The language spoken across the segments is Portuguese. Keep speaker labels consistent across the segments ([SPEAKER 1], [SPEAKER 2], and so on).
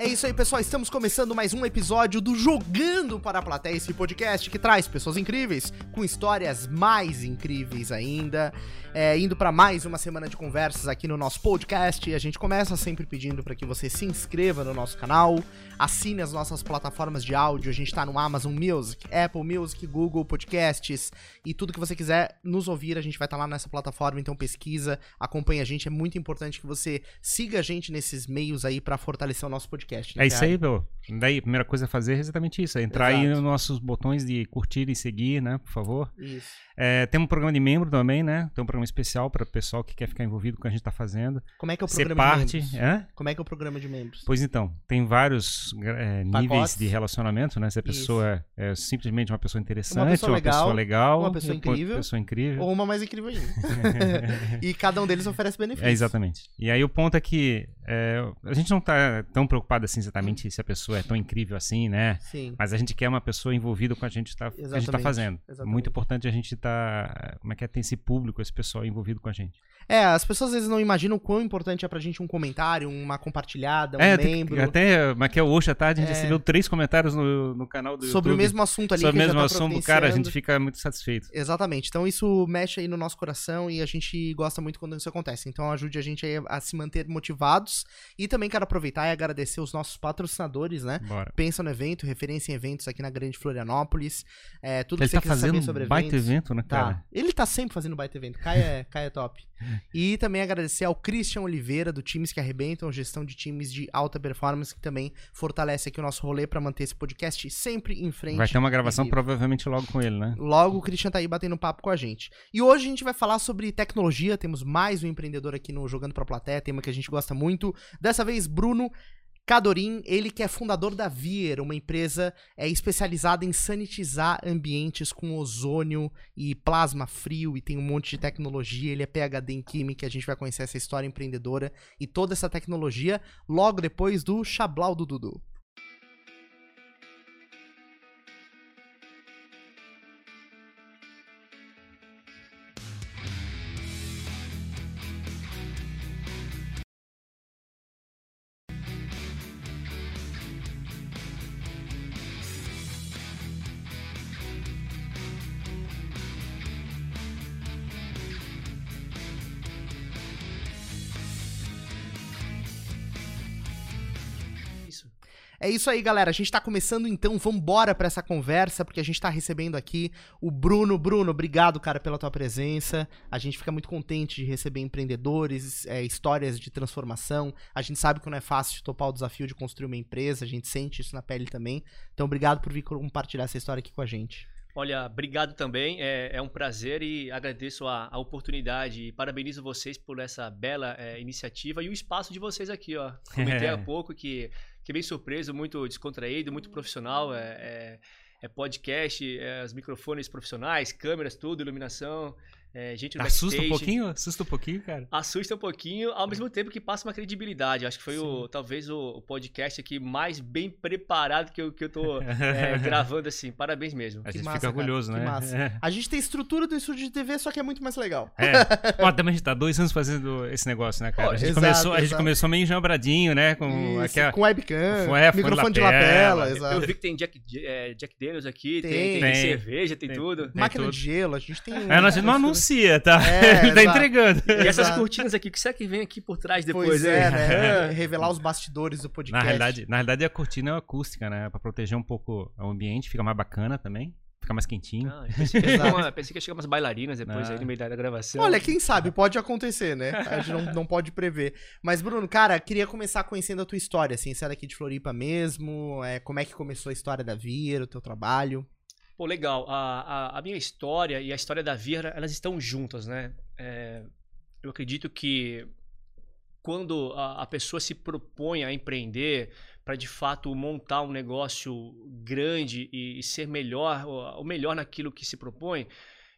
[SPEAKER 1] É isso aí, pessoal. Estamos começando mais um episódio do Jogando para a Plateia, esse podcast que traz pessoas incríveis com histórias mais incríveis ainda. É, indo para mais uma semana de conversas aqui no nosso podcast. A gente começa sempre pedindo para que você se inscreva no nosso canal, assine as nossas plataformas de áudio. A gente tá no Amazon Music, Apple Music, Google Podcasts e tudo que você quiser nos ouvir, a gente vai estar tá lá nessa plataforma. Então pesquisa, acompanha a gente. É muito importante que você siga a gente nesses meios aí para fortalecer o nosso podcast.
[SPEAKER 2] Né, é isso aí, meu. Daí a primeira coisa a fazer é exatamente isso: é entrar Exato. aí nos nossos botões de curtir e seguir, né? Por favor. Isso. É, tem um programa de membro também, né? Tem um programa especial para o pessoal que quer ficar envolvido com o que a gente está fazendo.
[SPEAKER 1] Como é que é o programa Ser parte, de membros? É? Como é que é o programa de membros?
[SPEAKER 2] Pois então, tem vários é, níveis de relacionamento, né? Se a pessoa é, é simplesmente uma pessoa interessante, uma pessoa, uma legal, pessoa legal,
[SPEAKER 1] uma pessoa incrível,
[SPEAKER 2] pessoa incrível,
[SPEAKER 1] ou uma mais incrível ainda. e cada um deles oferece benefícios.
[SPEAKER 2] É, exatamente. E aí o ponto é que é, a gente não está tão preocupado assim exatamente se a pessoa é tão incrível assim, né? Sim. Mas a gente quer uma pessoa envolvida com a gente tá, que a gente está fazendo. Exatamente. Muito importante a gente estar tá, como é que é, tem esse público, esse pessoal envolvido com a gente.
[SPEAKER 1] É, as pessoas às vezes não imaginam o quão importante é pra gente um comentário, uma compartilhada, um é, membro.
[SPEAKER 2] Tem, até, mas que é hoje à tarde, a gente é. recebeu três comentários no, no canal do
[SPEAKER 1] Sobre
[SPEAKER 2] YouTube,
[SPEAKER 1] o mesmo assunto ali.
[SPEAKER 2] Sobre o mesmo tá assunto, cara, a gente fica muito satisfeito.
[SPEAKER 1] Exatamente. Então isso mexe aí no nosso coração e a gente gosta muito quando isso acontece. Então ajude a gente a se manter motivados. E também quero aproveitar e agradecer os nossos patrocinadores, né? Bora. Pensa no evento, referência em eventos aqui na Grande Florianópolis. É, tudo
[SPEAKER 2] Ele
[SPEAKER 1] que você
[SPEAKER 2] tá quiser saber sobre eventos. baita evento, né,
[SPEAKER 1] cara? Tá. Ele tá sempre fazendo baita evento. Caia, é, Caia é top. E também agradecer ao Christian Oliveira, do Times que Arrebentam, gestão de times de alta performance, que também fortalece aqui o nosso rolê para manter esse podcast sempre em frente.
[SPEAKER 2] Vai ter uma gravação provavelmente logo com ele, né?
[SPEAKER 1] Logo o Christian tá aí batendo papo com a gente. E hoje a gente vai falar sobre tecnologia, temos mais um empreendedor aqui no Jogando Pra Plateia, tema que a gente gosta muito. Dessa vez, Bruno Cadorim, ele que é fundador da Vier, uma empresa é, especializada em sanitizar ambientes com ozônio e plasma frio e tem um monte de tecnologia. Ele é PhD em Química, a gente vai conhecer essa história empreendedora e toda essa tecnologia logo depois do Chablau do Dudu. É isso aí, galera. A gente tá começando então, vambora pra essa conversa, porque a gente tá recebendo aqui o Bruno. Bruno, obrigado, cara, pela tua presença. A gente fica muito contente de receber empreendedores, é, histórias de transformação. A gente sabe que não é fácil topar o desafio de construir uma empresa, a gente sente isso na pele também. Então, obrigado por vir compartilhar essa história aqui com a gente.
[SPEAKER 3] Olha, obrigado também. É, é um prazer e agradeço a, a, oportunidade e parabenizo vocês por essa bela é, iniciativa e o espaço de vocês aqui, ó. Comentei há pouco que fiquei bem surpreso, muito descontraído, muito profissional. É, é, é podcast, é, os microfones profissionais, câmeras, tudo, iluminação. É, gente no
[SPEAKER 2] Assusta backstage. um pouquinho? Assusta um pouquinho, cara?
[SPEAKER 3] Assusta um pouquinho, ao mesmo tempo que passa uma credibilidade. Acho que foi o, talvez o, o, podcast aqui mais bem preparado que eu, que eu tô é, gravando, assim. Parabéns mesmo.
[SPEAKER 2] A gente massa, fica orgulhoso, cara, né?
[SPEAKER 1] massa. É. A gente tem estrutura do estúdio de TV, só que é muito mais legal.
[SPEAKER 2] É. Ó, também a gente tá dois anos fazendo esse negócio, né, cara? a, gente exato, começou, a gente começou meio jambradinho, né? Com,
[SPEAKER 1] Isso, aquela... com webcam, é, microfone de lapela, lapela
[SPEAKER 3] exato. Eu vi que tem Jack, é, Jack Daniels aqui, tem, tem, tem, cerveja, tem, tem tudo.
[SPEAKER 1] Máquina de gelo, a gente tem...
[SPEAKER 2] É, gente não anuncia, tá? É, É, ele tá entregando.
[SPEAKER 3] E essas cortinas aqui, o que será que vem aqui por trás depois?
[SPEAKER 1] Pois é, né? Revelar os bastidores do podcast.
[SPEAKER 2] Na realidade, na realidade a cortina é acústica, né? Pra proteger um pouco o ambiente, fica mais bacana também. Fica mais quentinho. Ah,
[SPEAKER 3] pensei, que uma, pensei que ia chegar umas bailarinas depois ah. aí no meio da gravação.
[SPEAKER 1] Olha, quem sabe, pode acontecer, né? A gente não, não pode prever. Mas, Bruno, cara, queria começar conhecendo a tua história, assim. Você é daqui de Floripa mesmo? É, como é que começou a história da Vira, o teu trabalho?
[SPEAKER 3] Pô, legal. A, a, a, minha história e a história da Vira, elas estão juntas, né? É, eu acredito que quando a, a, pessoa se propõe a empreender para de fato montar um negócio grande e, e ser melhor, ou melhor naquilo que se propõe,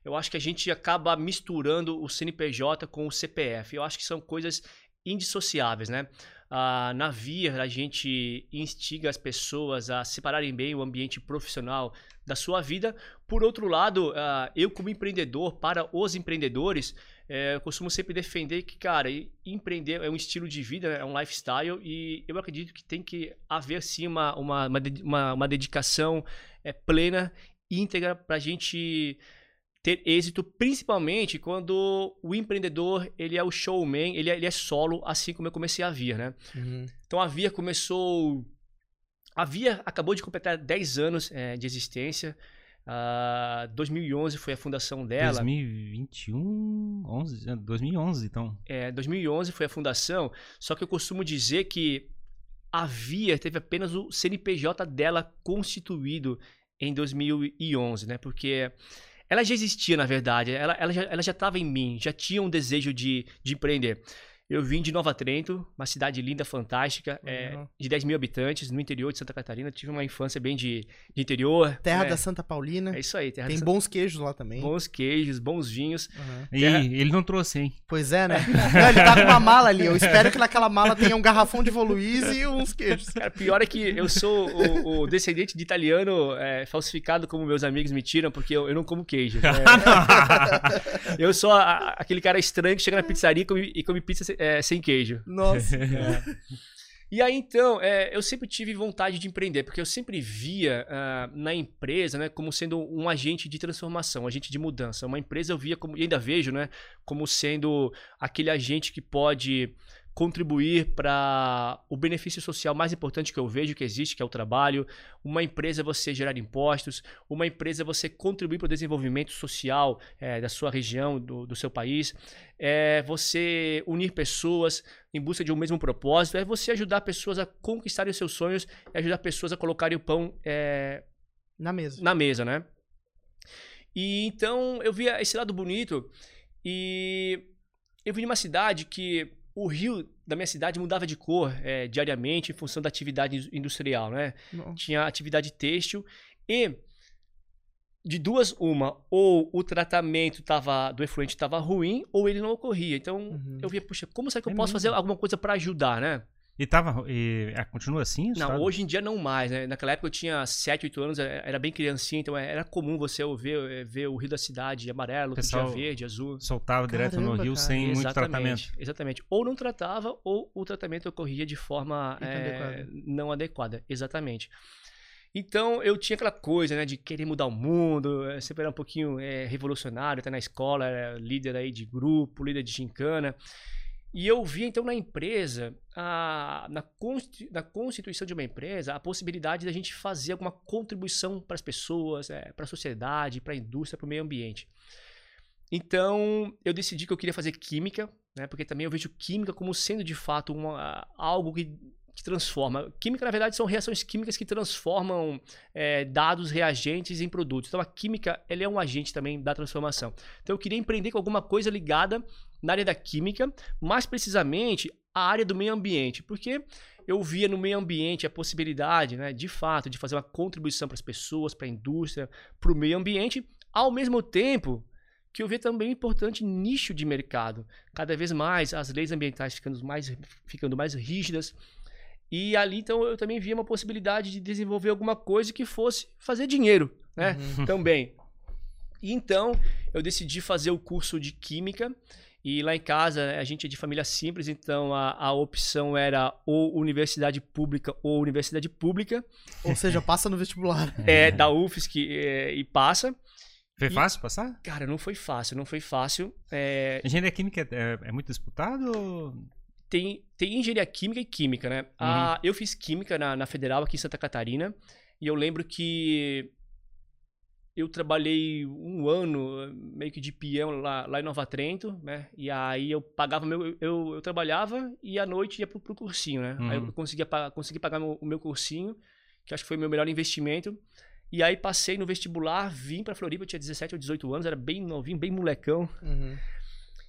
[SPEAKER 3] eu acho que a gente acaba misturando o CNPJ com o CPF. Eu acho que são coisas indissociáveis, né? Uh, na Via, a gente instiga as pessoas a separarem bem o ambiente profissional da sua vida. Por outro lado, uh, eu, como empreendedor, para os empreendedores, é, eu costumo sempre defender que, cara, empreender é um estilo de vida, é um lifestyle, e eu acredito que tem que haver, sim, uma, uma, uma, uma dedicação é, plena, íntegra, para a gente ter êxito, principalmente quando o empreendedor ele é o showman, ele é, ele é solo, assim como eu comecei a Via, né? Uhum. Então a Via começou. A Via acabou de completar 10 anos é, de existência. Uh, 2011 foi a fundação dela.
[SPEAKER 2] 2021, 11, 2011 então.
[SPEAKER 3] É, 2011 foi a fundação. Só que eu costumo dizer que a Via teve apenas o CNPJ dela constituído em 2011, né? Porque ela já existia, na verdade. Ela, ela já estava em mim, já tinha um desejo de, de empreender. Eu vim de Nova Trento, uma cidade linda, fantástica, uhum. é, de 10 mil habitantes, no interior de Santa Catarina. Tive uma infância bem de, de interior.
[SPEAKER 1] Terra né? da Santa Paulina.
[SPEAKER 3] É isso aí.
[SPEAKER 1] Tem bons queijos lá também.
[SPEAKER 3] Bons queijos, bons vinhos.
[SPEAKER 2] Uhum. Terra... E ele não trouxe, hein?
[SPEAKER 1] Pois é, né? não, ele tá com uma mala ali. Eu espero que naquela mala tenha um garrafão de Voluíse e uns queijos.
[SPEAKER 3] Cara, pior é que eu sou o, o descendente de italiano é, falsificado, como meus amigos me tiram, porque eu, eu não como queijo. É, eu sou a, aquele cara estranho que chega na pizzaria e come, e come pizza é, sem queijo.
[SPEAKER 1] Nossa. É.
[SPEAKER 3] E aí, então, é, eu sempre tive vontade de empreender, porque eu sempre via uh, na empresa né, como sendo um agente de transformação, um agente de mudança. Uma empresa eu via como, e ainda vejo, né, como sendo aquele agente que pode contribuir para o benefício social mais importante que eu vejo que existe, que é o trabalho. Uma empresa você gerar impostos, uma empresa você contribuir para o desenvolvimento social é, da sua região, do, do seu país. É você unir pessoas em busca de um mesmo propósito, é você ajudar pessoas a conquistarem os seus sonhos, é ajudar pessoas a colocarem o pão é,
[SPEAKER 1] na mesa.
[SPEAKER 3] Na mesa, né? E então eu via esse lado bonito e eu vim de uma cidade que o rio da minha cidade mudava de cor é, diariamente em função da atividade industrial, né? Tinha atividade têxtil e de duas uma, ou o tratamento tava, do efluente estava ruim ou ele não ocorria. Então uhum. eu via, puxa, como será que eu é posso mesmo? fazer alguma coisa para ajudar, né?
[SPEAKER 2] E tava. E, é, continua assim?
[SPEAKER 3] Não, estado? hoje em dia não mais, né? Naquela época eu tinha 7, 8 anos, era bem criancinha, então é, era comum você ver, é, ver o rio da cidade amarelo, dia verde, azul.
[SPEAKER 2] Soltava Caramba, direto no rio cara. sem exatamente, muito tratamento.
[SPEAKER 3] Exatamente. Ou não tratava, ou o tratamento ocorria de forma é, não adequada. Exatamente. Então eu tinha aquela coisa, né, de querer mudar o mundo, sempre era um pouquinho é, revolucionário, até na escola, era líder aí de grupo, líder de gincana. E eu vi então na empresa, a, na, na constituição de uma empresa, a possibilidade da gente fazer alguma contribuição para as pessoas, é, para a sociedade, para a indústria, para o meio ambiente. Então eu decidi que eu queria fazer química, né, porque também eu vejo química como sendo de fato uma, algo que que transforma. Química, na verdade, são reações químicas que transformam é, dados, reagentes em produtos. Então, a química ela é um agente também da transformação. Então, eu queria empreender com alguma coisa ligada na área da química, mais precisamente a área do meio ambiente, porque eu via no meio ambiente a possibilidade, né, de fato, de fazer uma contribuição para as pessoas, para a indústria, para o meio ambiente, ao mesmo tempo que eu via também um importante nicho de mercado. Cada vez mais as leis ambientais ficando mais, ficando mais rígidas, e ali, então, eu também via uma possibilidade de desenvolver alguma coisa que fosse fazer dinheiro, né? Uhum. Também. E então, eu decidi fazer o curso de Química. E lá em casa, a gente é de família simples, então a, a opção era ou universidade pública ou universidade pública.
[SPEAKER 1] Ou seja, passa no vestibular.
[SPEAKER 3] É, da UFSC é, e passa.
[SPEAKER 2] Foi e, fácil passar?
[SPEAKER 3] Cara, não foi fácil, não foi fácil. É...
[SPEAKER 2] Engenharia química é, é muito disputado? Ou
[SPEAKER 3] tem, tem engenharia química e química, né? Uhum. Ah, eu fiz química na, na Federal aqui em Santa Catarina e eu lembro que eu trabalhei um ano meio que de peão lá, lá em Nova Trento, né? E aí eu pagava meu. Eu, eu trabalhava e à noite ia pro, pro cursinho, né? Uhum. Aí eu conseguia consegui pagar meu, o meu cursinho, que acho que foi o meu melhor investimento. E aí passei no vestibular, vim pra Floripa, eu tinha 17 ou 18 anos, era bem novinho, bem molecão. Uhum.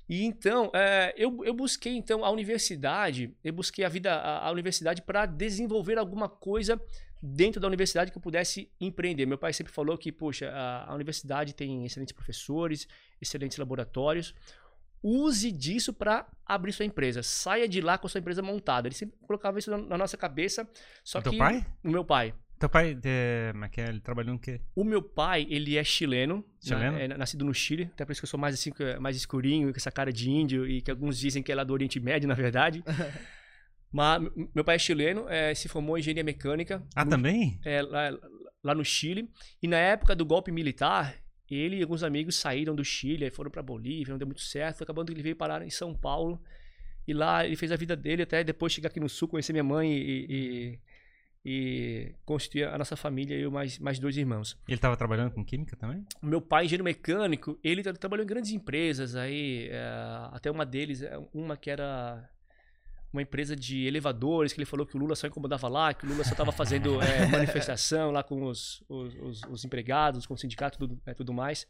[SPEAKER 3] E então, é, eu, eu busquei então a universidade, eu busquei a vida, a, a universidade para desenvolver alguma coisa dentro da universidade que eu pudesse empreender. Meu pai sempre falou que, poxa, a, a universidade tem excelentes professores, excelentes laboratórios. use disso para abrir sua empresa. Saia de lá com a sua empresa montada. Ele sempre colocava isso na, nossa cabeça. Só o que.
[SPEAKER 2] Teu pai?
[SPEAKER 3] O meu pai.
[SPEAKER 2] Teu pai, é, é ele trabalhou no quê?
[SPEAKER 3] O meu pai, ele é chileno.
[SPEAKER 2] Chileno?
[SPEAKER 3] é, nascido no Chile. Até por isso que eu sou mais assim, mais escurinho, com essa cara de índio. E que alguns dizem que é lá do Oriente Médio, na verdade. Mas meu pai é chileno, é, se formou em engenharia mecânica.
[SPEAKER 2] Ah,
[SPEAKER 3] no,
[SPEAKER 2] também?
[SPEAKER 3] É, lá, lá no Chile. E na época do golpe militar, ele e alguns amigos saíram do Chile, foram para Bolívia, não deu muito certo, acabando que ele veio parar em São Paulo. E lá ele fez a vida dele até depois chegar aqui no sul, conhecer minha mãe e, e, e constituir a nossa família e mais, mais dois irmãos.
[SPEAKER 2] Ele estava trabalhando com química também?
[SPEAKER 3] Meu pai, engenheiro mecânico, ele trabalhou em grandes empresas aí, é, até uma deles, é, uma que era uma empresa de elevadores, que ele falou que o Lula só incomodava lá, que o Lula só estava fazendo é, manifestação lá com os, os, os, os, empregados, com o sindicato e tudo, é, tudo mais.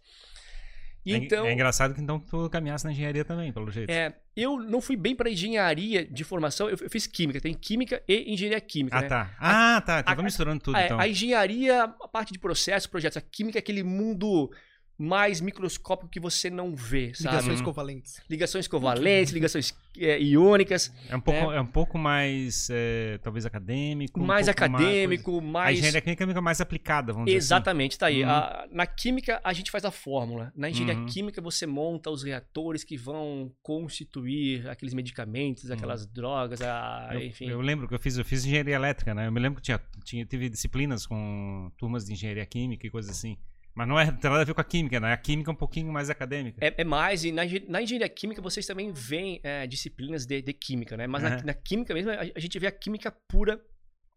[SPEAKER 2] E é, então, é engraçado que então tu caminhasse na engenharia também, pelo jeito.
[SPEAKER 3] É, eu não fui bem para engenharia de formação, eu, eu, fiz química, tem química e engenharia química.
[SPEAKER 2] Ah,
[SPEAKER 3] né?
[SPEAKER 2] tá. Ah, tá. Tava misturando tudo,
[SPEAKER 3] a,
[SPEAKER 2] então.
[SPEAKER 3] A engenharia, a parte de processo, projetos, a química é aquele mundo mais microscópico que você não vê, sabe?
[SPEAKER 1] Ligações covalentes.
[SPEAKER 3] Ligações covalentes, ligações é, iônicas.
[SPEAKER 2] É um pouco, né? é um pouco mais, é, talvez, acadêmico.
[SPEAKER 3] Mais
[SPEAKER 2] um
[SPEAKER 3] acadêmico, mais, mais...
[SPEAKER 2] A engenharia química é mais aplicada, vamos
[SPEAKER 3] Exatamente,
[SPEAKER 2] dizer
[SPEAKER 3] assim. tá aí. Uhum. A, na química, a gente faz a fórmula. Na engenharia
[SPEAKER 2] uhum.
[SPEAKER 3] química, você monta os reatores que vão constituir aqueles medicamentos, aquelas uhum. drogas, a,
[SPEAKER 2] eu,
[SPEAKER 3] enfim.
[SPEAKER 2] Eu lembro que eu fiz, eu fiz engenharia elétrica, né? Eu me lembro que tinha, tinha, tive disciplinas com turmas de engenharia química e coisas assim. Mas não é, tem nada a ver com a química, né? A química é um pouquinho mais acadêmica.
[SPEAKER 3] É, é mais, e na, na, engenharia química vocês também veem é, disciplinas de, de, química, né? Mas uhum. na, na, química mesmo a, a, gente vê a química pura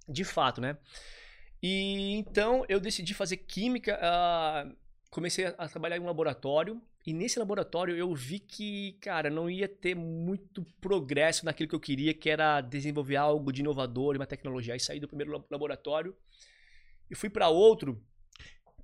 [SPEAKER 3] de fato, né? E então eu decidi fazer química, uh, comecei a, a, trabalhar em um laboratório, e nesse laboratório eu vi que, cara, não ia ter muito progresso naquilo que eu queria, que era desenvolver algo de inovador, uma tecnologia. Aí saí do primeiro laboratório e fui para outro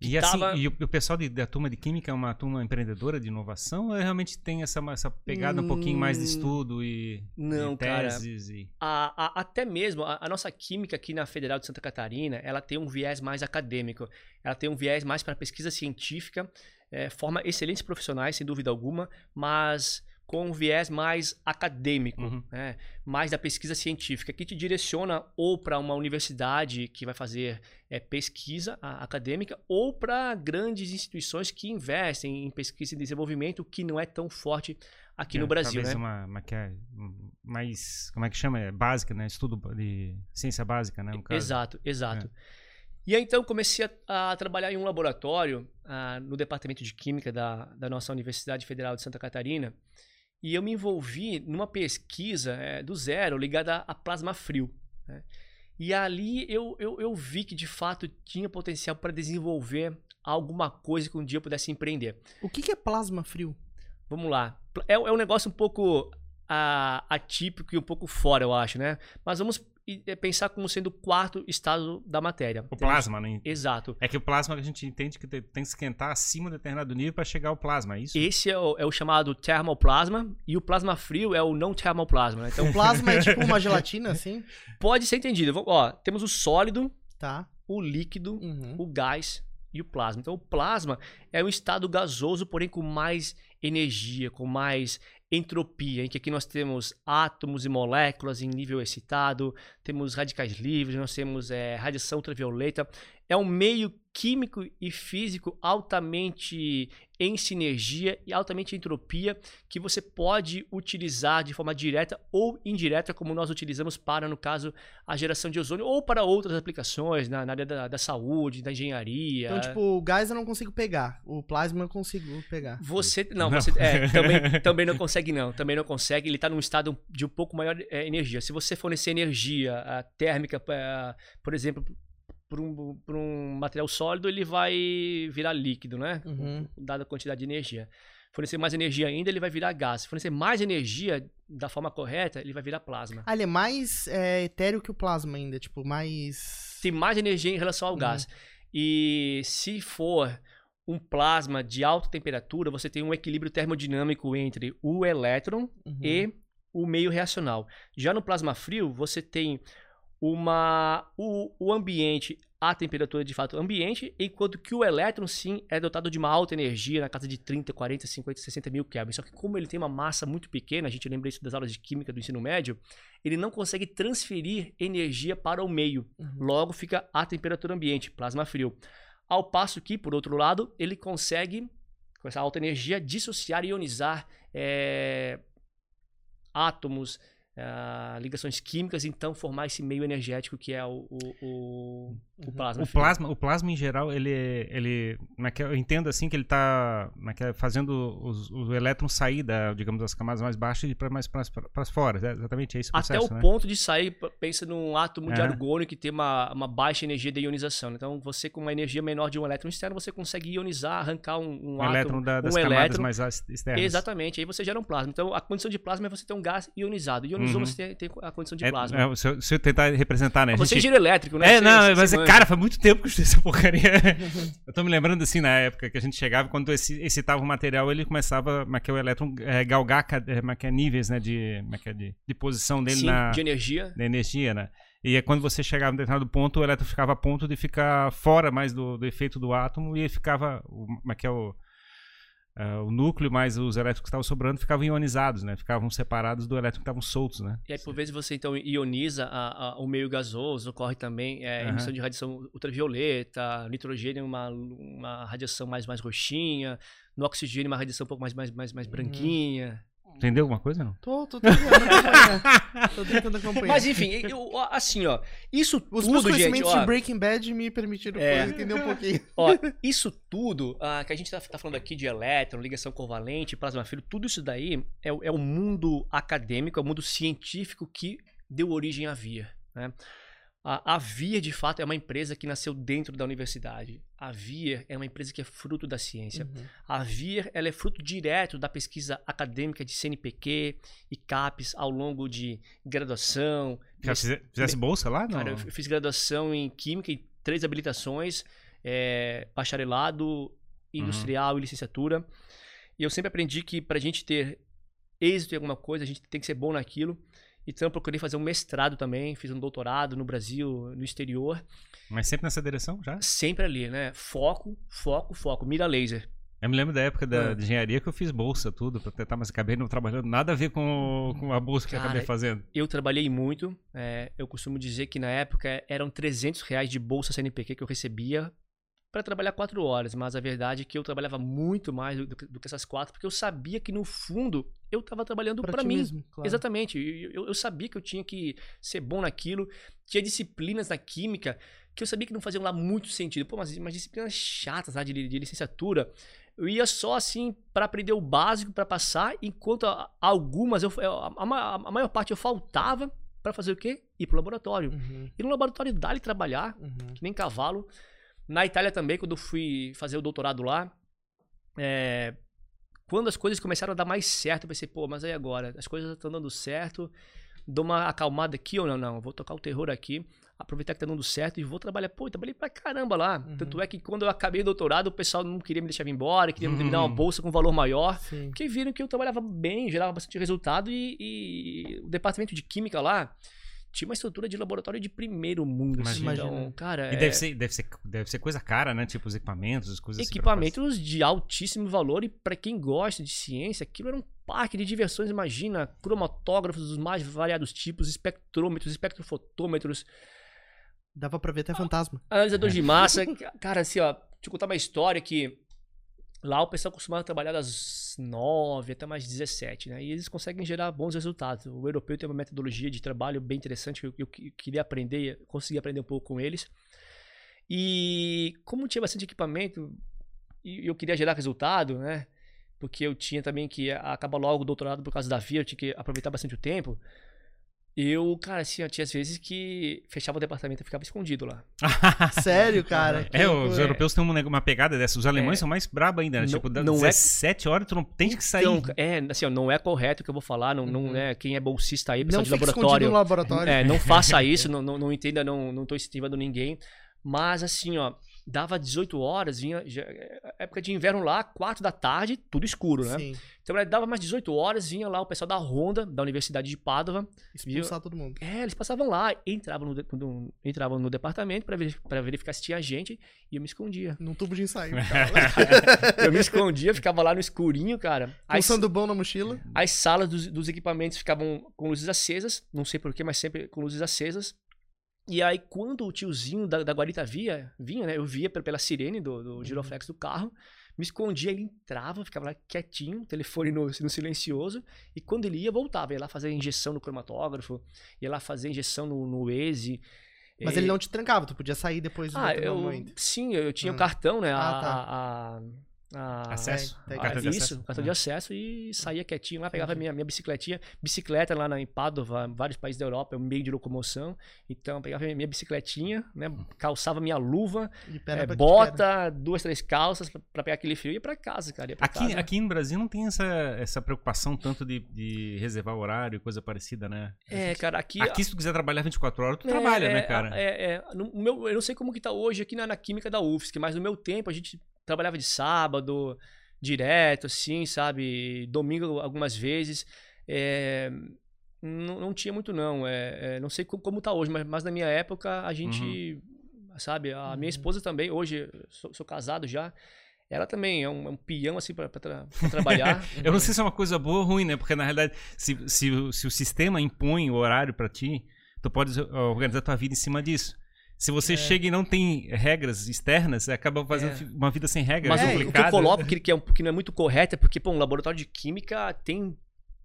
[SPEAKER 2] e, assim, e o, o, pessoal de, da turma de química é uma turma empreendedora de inovação ou realmente tem essa, essa pegada hum, um pouquinho mais de hum, estudo e,
[SPEAKER 3] não,
[SPEAKER 2] e teses?
[SPEAKER 3] Cara,
[SPEAKER 2] e...
[SPEAKER 3] A, a, até mesmo a, a, nossa química aqui na Federal de Santa Catarina, ela tem um viés mais acadêmico, ela tem um viés mais para pesquisa científica, é, forma excelentes profissionais, sem dúvida alguma, mas com um viés mais acadêmico, uhum. né? mais da pesquisa científica, que te direciona ou para uma universidade que vai fazer é, pesquisa acadêmica ou para grandes instituições que investem em pesquisa e desenvolvimento, que não é tão forte aqui
[SPEAKER 2] é,
[SPEAKER 3] no Brasil.
[SPEAKER 2] Talvez
[SPEAKER 3] né?
[SPEAKER 2] uma, uma que é mais, como é que chama? É básica, né? Estudo de ciência básica, né?
[SPEAKER 3] Exato, exato. É. E aí, então, comecei a, a, trabalhar em um laboratório uh, no departamento de Química da, da nossa Universidade Federal de Santa Catarina, e eu me envolvi numa pesquisa é, do zero ligada a, plasma frio. Né? E ali eu, eu, eu, vi que de fato tinha potencial para desenvolver alguma coisa que um dia eu pudesse empreender.
[SPEAKER 1] O que, que é plasma frio?
[SPEAKER 3] Vamos lá. É, é um negócio um pouco a, atípico e um pouco fora, eu acho, né? Mas vamos é, pensar como sendo o quarto estado da matéria.
[SPEAKER 2] O plasma, né?
[SPEAKER 3] Exato.
[SPEAKER 2] É que o plasma a gente entende que tem que esquentar acima de determinado nível para chegar ao plasma, é isso?
[SPEAKER 3] Esse é o, é o chamado termoplasma e o plasma frio é o não termoplasma. Né?
[SPEAKER 1] Então, o plasma é tipo uma gelatina, assim?
[SPEAKER 3] Pode ser entendido. Ó, temos o sólido,
[SPEAKER 1] tá.
[SPEAKER 3] o líquido, uhum. o gás e o plasma. Então, o plasma é um estado gasoso, porém com mais energia, com mais entropia, em que aqui nós temos átomos e moléculas em nível excitado, temos radicais livres, nós temos é, radiação ultravioleta. É um meio químico e físico altamente em sinergia e altamente entropia que você pode utilizar de forma direta ou indireta, como nós utilizamos para, no caso, a geração de ozônio ou para outras aplicações na, na área da, da, saúde, da engenharia.
[SPEAKER 1] Então, tipo, o gás eu não consigo pegar, o plasma eu consigo pegar.
[SPEAKER 3] Você, não, não. você é, também, também não consegue não, também não consegue, ele está num estado de um pouco maior é, energia. Se você fornecer energia a térmica, é, por exemplo, para um, um material sólido, ele vai virar líquido, né?
[SPEAKER 1] Uhum.
[SPEAKER 3] Dada a quantidade de energia. Fornecer mais energia ainda, ele vai virar gás. Fornecer mais energia da forma correta, ele vai virar plasma.
[SPEAKER 1] Ah, ele é mais é, etéreo que o plasma ainda, tipo, mais...
[SPEAKER 3] Tem mais energia em relação ao uhum. gás. E se for um plasma de alta temperatura, você tem um equilíbrio termodinâmico entre o elétron uhum. e o meio reacional. Já no plasma frio, você tem uma o, o ambiente a temperatura de fato ambiente, enquanto que o elétron, sim, é dotado de uma alta energia, na casa de 30, 40, 50, 60 mil Kelvin. Só que como ele tem uma massa muito pequena, a gente lembra isso das aulas de química do ensino médio, ele não consegue transferir energia para o meio. Uhum. Logo fica a temperatura ambiente, plasma frio. Ao passo que, por outro lado, ele consegue, com essa alta energia, dissociar e ionizar é, átomos, uh, ligações químicas, então formar esse meio energético que é o, o, o, o uhum. plasma.
[SPEAKER 2] O plasma, o plasma em geral, ele, ele é eu entendo assim que ele está é fazendo os, o elétron sair da, digamos, das camadas mais baixas e para mais para fora, é exatamente é esse
[SPEAKER 3] processo, Até o
[SPEAKER 2] né?
[SPEAKER 3] ponto de sair, pensa num átomo é. de argônio que tem uma, uma baixa energia de ionização. Então, você com uma energia menor de um elétron externo, você consegue ionizar, arrancar um, um, um átomo,
[SPEAKER 2] elétron da, das um camadas elétron, mais externas.
[SPEAKER 3] Exatamente, aí você gera um plasma. Então, a condição de plasma é você ter um gás ionizado. Ionizou, uhum. tem, a condição de é, plasma.
[SPEAKER 2] É, se, eu, se, eu, tentar representar, né?
[SPEAKER 3] Você gente... é engenheiro elétrico, né?
[SPEAKER 2] É,
[SPEAKER 3] você,
[SPEAKER 2] não, mas, cara, faz muito tempo que eu essa porcaria. eu tô me lembrando assim, na época que a gente chegava, quando excitava o material, ele começava, é que é o elétron, é, galgar é é, níveis, né, de, é é, de, de posição dele
[SPEAKER 3] Sim,
[SPEAKER 2] na...
[SPEAKER 3] de energia.
[SPEAKER 2] De energia, né? E é quando você chegava em determinado ponto, o elétron ficava a ponto de ficar fora mais do, do efeito do átomo e ele ficava, como é que é o Uh, o núcleo mais os elétrons que estavam sobrando ficavam ionizados, né? Ficavam separados do elétron que estavam soltos, né?
[SPEAKER 3] E aí, por vezes, você então ioniza a, a, o meio gasoso, ocorre também é, uhum. emissão de radiação ultravioleta, nitrogênio uma, uma radiação mais, mais roxinha, no oxigênio uma radiação um pouco mais, mais, mais, mais uhum.
[SPEAKER 2] Entendeu alguma coisa, não?
[SPEAKER 1] Tô, tô tentando acompanhar. tô tentando acompanhar.
[SPEAKER 3] Mas enfim, eu, assim, ó, isso
[SPEAKER 1] Os
[SPEAKER 3] tudo,
[SPEAKER 1] meus conhecimentos
[SPEAKER 3] gente, ó,
[SPEAKER 1] de Breaking Bad me permitiram é, entender um pouquinho.
[SPEAKER 3] Ó, isso tudo uh, que a gente tá, tá, falando aqui de elétron, ligação covalente, plasma frio, tudo isso daí é, é o mundo acadêmico, é o mundo científico que deu origem à via, né? A, a Via, de fato, é uma empresa que nasceu dentro da universidade. A Via é uma empresa que é fruto da ciência. Uhum. A Via ela é fruto direto da pesquisa acadêmica de CNPq e CAPES ao longo de graduação.
[SPEAKER 2] Já fizesse bolsa lá? Não?
[SPEAKER 3] Cara, eu fiz graduação em Química e três habilitações, é, bacharelado, industrial uhum. e licenciatura. E eu sempre aprendi que para a gente ter êxito em alguma coisa, a gente tem que ser bom naquilo. Então eu procurei fazer um mestrado também, fiz um doutorado no Brasil, no exterior.
[SPEAKER 2] Mas sempre nessa direção já?
[SPEAKER 3] Sempre ali, né? Foco, foco, foco, mira laser.
[SPEAKER 2] Eu me lembro da época da ah. engenharia que eu fiz bolsa, tudo, pra tentar, mas acabei não trabalhando nada a ver com, com a bolsa que Cara, eu acabei fazendo.
[SPEAKER 3] Eu trabalhei muito. É, eu costumo dizer que na época eram 300 reais de bolsa CNPq que eu recebia para trabalhar quatro horas, mas a verdade é que eu trabalhava muito mais do, do, que essas quatro, porque eu sabia que no fundo eu estava trabalhando para mim. Mesmo, claro. Exatamente. Eu, eu, sabia que eu tinha que ser bom naquilo. Tinha disciplinas na química que eu sabia que não faziam lá muito sentido. Pô, mas, mas disciplinas chatas lá de, de licenciatura. Eu ia só assim para aprender o básico para passar, enquanto algumas, eu, a, a, a maior parte eu faltava para fazer o quê? Ir pro laboratório. Uhum. E no laboratório dá-lhe trabalhar, uhum. que nem cavalo. Na Itália também, quando eu fui fazer o doutorado lá, é, quando as coisas começaram a dar mais certo, eu pensei, pô, mas aí agora? As coisas estão dando certo, dou uma acalmada aqui ou não? Não, vou tocar o terror aqui, aproveitar que tá dando certo e vou trabalhar. Pô, eu trabalhei pra caramba lá. Uhum. Tanto é que quando eu acabei o doutorado, o pessoal não queria me deixar vir embora, queria uhum. me dar uma uhum. bolsa com valor maior, Sim. porque viram que eu trabalhava bem, gerava bastante resultado e, e o departamento de química lá tinha uma estrutura de laboratório de primeiro mundo. Assim, então, cara.
[SPEAKER 2] E é... deve, ser, deve, ser, deve ser coisa cara, né? Tipo os equipamentos, as coisas
[SPEAKER 3] assim Equipamentos assim de altíssimo valor e para quem gosta de ciência, aquilo era um parque de diversões. Imagina, cromatógrafos dos mais variados tipos, espectrômetros, espectrofotômetros.
[SPEAKER 1] Dava pra ver até fantasma.
[SPEAKER 3] Analisador é. de massa. Cara, assim, ó, deixa eu contar uma história que Lá o pessoal costumava trabalhar das 9 até mais 17, né? E eles conseguem gerar bons resultados. O europeu tem uma metodologia de trabalho bem interessante que eu, eu queria aprender, consegui aprender um pouco com eles. E como tinha bastante equipamento e eu queria gerar resultado, né? Porque eu tinha também que acabar logo o doutorado por causa da VIA, eu tinha que aproveitar bastante o tempo. Eu, cara, assim, tinha às vezes que fechava o departamento e ficava escondido lá.
[SPEAKER 1] Sério, cara?
[SPEAKER 2] É, os é. europeus têm uma, pegada dessa. Os alemães é. são mais brabos ainda, né? Não, tipo, não 17 é... horas tu não tem que sair. Então,
[SPEAKER 3] é, assim, ó, não é correto o que eu vou falar. Não, uhum. não é quem é bolsista aí, pessoal de laboratório.
[SPEAKER 1] No laboratório.
[SPEAKER 3] É, não faça isso, não, não, não entenda, não, não tô incentivando ninguém. Mas, assim, ó, dava 18 horas, vinha. Já, época de inverno lá, 4 da tarde, tudo escuro, né? Sim. Então dava mais 18 horas, vinha lá o pessoal da Honda, da Universidade de Padova.
[SPEAKER 1] Expulsar todo mundo.
[SPEAKER 3] É, eles passavam lá, entravam no, no entravam no departamento para verificar se tinha gente e eu me escondia.
[SPEAKER 1] Num tubo de ensaio.
[SPEAKER 3] eu me escondia, ficava lá no escurinho, cara.
[SPEAKER 1] Pensando bom na mochila.
[SPEAKER 3] As salas dos, dos equipamentos ficavam com luzes acesas, não sei porquê, mas sempre com luzes acesas. E aí, quando o tiozinho da, da guarita via, vinha, né? Eu via pela sirene do, do uhum. giroflex do carro me escondia, ele entrava, ficava lá quietinho, telefone no, no silencioso, e quando ele ia, voltava, ia lá fazer injeção no cromatógrafo, ia lá fazer injeção no, no Waze.
[SPEAKER 1] Mas e... ele não te trancava, tu podia sair depois do
[SPEAKER 3] ah, eu. Sim, eu tinha o um cartão, né? Ah, a, tá. a, a
[SPEAKER 2] ah, acesso.
[SPEAKER 3] É, cartão de isso, acesso. cartão de acesso e saía quietinho lá, pegava minha, minha bicicletinha, bicicleta lá na, em Padova, vários países da Europa, é um meio de locomoção. Então, pegava minha bicicletinha, né, calçava minha luva, é, bota, duas, três calças para pegar aquele frio e ia pra casa, cara.
[SPEAKER 2] Pra aqui, casa. aqui no Brasil não tem essa, essa preocupação tanto de, de reservar horário, coisa parecida, né?
[SPEAKER 3] É, cara, aqui...
[SPEAKER 2] Aqui, se tu quiser trabalhar 24 horas, tu é, trabalha,
[SPEAKER 3] é,
[SPEAKER 2] né, cara?
[SPEAKER 3] É, é, no meu, eu não sei como que tá hoje aqui na, na Química da UFSC, mas no meu tempo a gente trabalhava de sábado, direto, assim, sabe? Domingo algumas vezes. É, não, não, tinha muito, não. É, é, não sei como, como tá hoje, mas, mas na minha época a gente, uhum. sabe? A minha uhum. esposa também, hoje, sou, sou casado já. Ela também é um, é um peão, assim, para tra trabalhar.
[SPEAKER 2] Eu não sei se é uma coisa boa ou ruim, né? Porque, na realidade, se, se, se o sistema impõe o horário para ti, tu pode organizar tua vida em cima disso. Se você é. chega e não tem regras externas, você acaba fazendo é. uma vida sem regras.
[SPEAKER 3] Mas é, o que eu coloco que, que, é um, que não é muito correto é porque, pô, um laboratório de química tem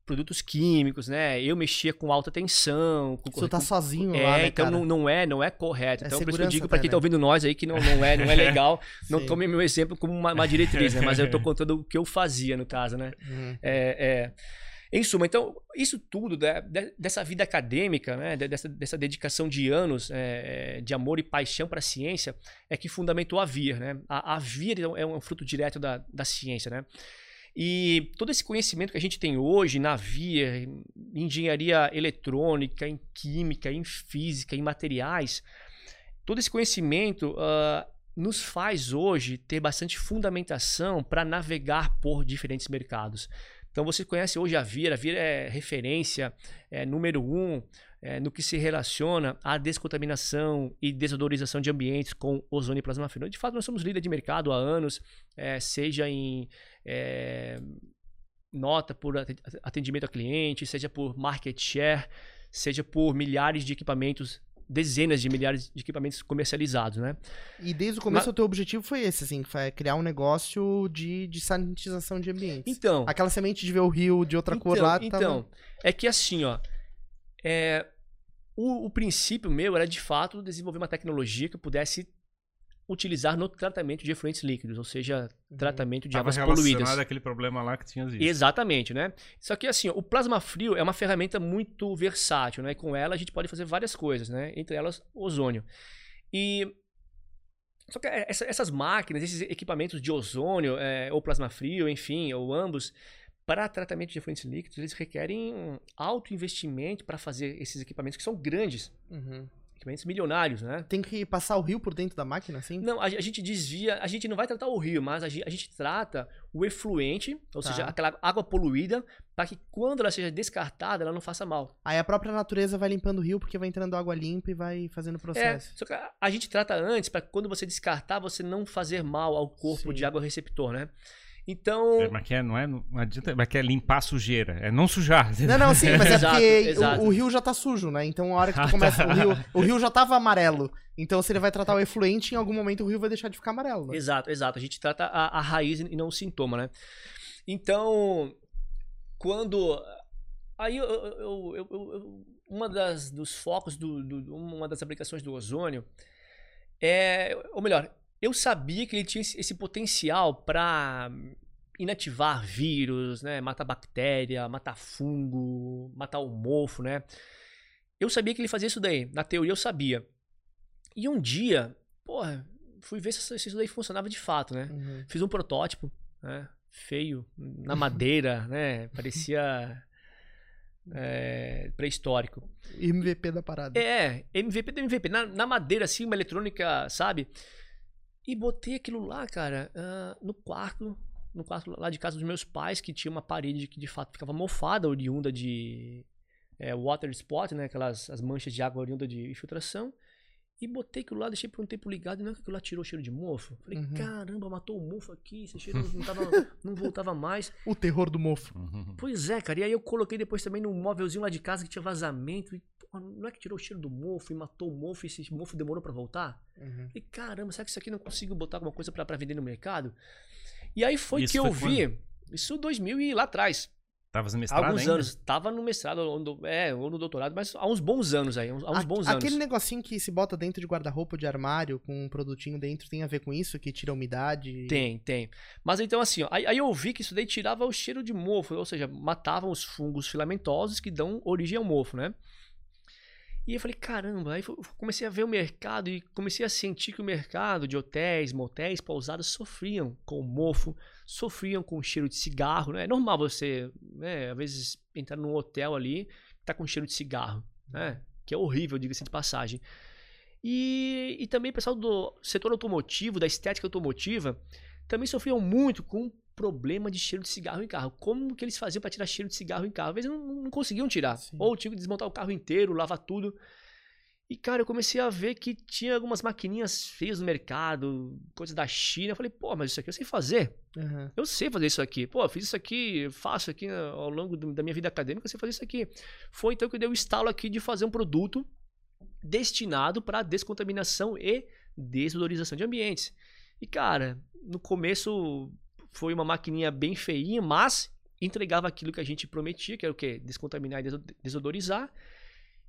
[SPEAKER 3] produtos químicos, né? Eu mexia com alta tensão. Com
[SPEAKER 1] Você tá sozinho
[SPEAKER 3] é,
[SPEAKER 1] lá, né,
[SPEAKER 3] então não, não, é, não é correto. É então por isso que eu digo para quem tá ouvindo nós aí que não, não é, não é legal, não tome meu exemplo como uma, uma diretriz, né? Mas eu tô contando o que eu fazia no caso, né? Uhum. É, é, em suma, então, isso tudo né, dessa vida acadêmica, né, dessa, dessa dedicação de anos é, de amor e paixão para a ciência, é que fundamentou a VIR. Né? A, a VIR é um fruto direto da, da ciência. Né? E todo esse conhecimento que a gente tem hoje na VIR, em engenharia eletrônica, em química, em física, em materiais, todo esse conhecimento uh, nos faz hoje ter bastante fundamentação para navegar por diferentes mercados. Então você conhece hoje a Vira, a Vira é referência é, número um é, no que se relaciona à descontaminação e desodorização de ambientes com ozônio e plasma fino. De fato, nós somos líder de mercado há anos, é, seja em é, nota por atendimento a cliente, seja por market share, seja por milhares de equipamentos dezenas de milhares de equipamentos comercializados, né?
[SPEAKER 1] E desde o começo Mas... o teu objetivo foi esse, assim, foi criar um negócio de, de sanitização de ambientes.
[SPEAKER 3] Então...
[SPEAKER 1] Aquela semente de ver o rio de outra
[SPEAKER 3] então,
[SPEAKER 1] cor lá...
[SPEAKER 3] Então, tava... é que assim, ó... É, o, o princípio meu era, de fato, desenvolver uma tecnologia que pudesse utilizar no tratamento de efluentes líquidos, ou seja, uhum. tratamento de Tava águas poluídas.
[SPEAKER 2] aquele problema lá que tinha visto.
[SPEAKER 3] Exatamente, né? Só que assim, o plasma frio é uma ferramenta muito versátil, né? E com ela a gente pode fazer várias coisas, né? Entre elas, ozônio. E só que essa, essas máquinas, esses equipamentos de ozônio, é, ou plasma frio, enfim, ou ambos, para tratamento de efluentes líquidos, eles requerem um alto investimento para fazer esses equipamentos que são grandes. Uhum equipamentos milionários, né?
[SPEAKER 1] Tem que passar o rio por dentro da máquina, assim?
[SPEAKER 3] Não, a, a gente desvia, a gente não vai tratar o rio, mas a, a gente trata o efluente, ou tá. seja, aquela água poluída, para que quando ela seja descartada, ela não faça mal.
[SPEAKER 1] Aí a própria natureza vai limpando o rio porque vai entrando água limpa e vai fazendo o processo.
[SPEAKER 3] É, só que a, a gente trata antes para quando você descartar, você não fazer mal ao corpo Sim. de água receptor, né? Então.
[SPEAKER 2] É, mas que é, não é. Não adianta, mas que é limpar a sujeira. É não sujar.
[SPEAKER 1] Não, não, sim, mas é exato, porque exato. O, o, rio já tá sujo, né? Então a hora que tu começa. o, rio, o rio já tava amarelo. Então, se ele vai tratar o efluente, em algum momento o rio vai deixar de ficar amarelo. Né?
[SPEAKER 3] Exato, exato. A gente trata a, a raiz e não o sintoma, né? Então, quando. Aí eu, eu, eu, eu uma das dos focos do, do, uma das aplicações do ozônio é, ou melhor, eu sabia que ele tinha esse potencial para inativar vírus, né? Matar bactéria, matar fungo, matar o mofo, né? Eu sabia que ele fazia isso daí. Na teoria eu sabia. E um dia, porra, fui ver se isso daí funcionava de fato, né? Uhum. Fiz um protótipo, né? Feio, na madeira, né? Parecia é, pré-histórico.
[SPEAKER 1] MVP da parada.
[SPEAKER 3] É, MVP do MVP. Na, na madeira, assim, uma eletrônica, sabe? E botei aquilo lá, cara, uh, no quarto, no quarto lá de casa dos meus pais, que tinha uma parede que de fato ficava mofada, oriunda de é, water spot, né? Aquelas as manchas de água oriunda de infiltração. E botei aquilo lá, deixei por um tempo ligado e não é que aquilo lá tirou o cheiro de mofo. Falei, uhum. caramba, matou o mofo aqui, esse cheiro não, tava, não voltava mais.
[SPEAKER 1] O terror do mofo.
[SPEAKER 3] Uhum. Pois é, cara. E aí eu coloquei depois também num móvelzinho lá de casa que tinha vazamento. E, pô, não é que tirou o cheiro do mofo e matou o mofo e esse mofo demorou para voltar? Uhum. Falei, caramba, será que isso aqui não consigo botar alguma coisa para vender no mercado? E aí foi isso que eu vi. Quando? Isso 2000 e lá atrás.
[SPEAKER 2] Tava no mestrado
[SPEAKER 3] Alguns
[SPEAKER 2] ainda?
[SPEAKER 3] anos. Tava no mestrado, ou no, é, ou no doutorado, mas há uns bons anos aí. Há uns a, bons
[SPEAKER 1] anos. Aquele negocinho que se bota dentro de guarda-roupa de armário, com um produtinho dentro, tem a ver com isso? Que tira a umidade?
[SPEAKER 3] Tem, tem. Mas então assim, ó, aí, aí eu vi que isso daí tirava o cheiro de mofo, ou seja, matavam os fungos filamentosos que dão origem ao mofo, né? E eu falei, caramba, aí comecei a ver o mercado e comecei a sentir que o mercado de hotéis, motéis, pousadas sofriam com o mofo, sofriam com o cheiro de cigarro, né? É normal você, né, às vezes, entrar num hotel ali, tá com cheiro de cigarro, né? Que é horrível, diga-se de passagem. E, e também o pessoal do setor automotivo, da estética automotiva, também sofriam muito com problema de cheiro de cigarro em carro. Como que eles faziam para tirar cheiro de cigarro em carro? Às vezes não, não conseguiam tirar. Sim. Ou tinham que desmontar o carro inteiro, lavar tudo. E, cara, eu comecei a ver que tinha algumas maquininhas feias no mercado, coisas da China. Eu falei, pô, mas isso aqui eu sei fazer. Uhum. Eu sei fazer isso aqui. Pô, eu fiz isso aqui, faço aqui ao longo do, da minha vida acadêmica, eu sei fazer isso aqui. Foi então que eu dei o estalo aqui de fazer um produto destinado para descontaminação e desodorização de ambientes. E, cara, no começo foi uma maquininha bem feinha, mas entregava aquilo que a gente prometia, que era o quê? Descontaminar e desodorizar.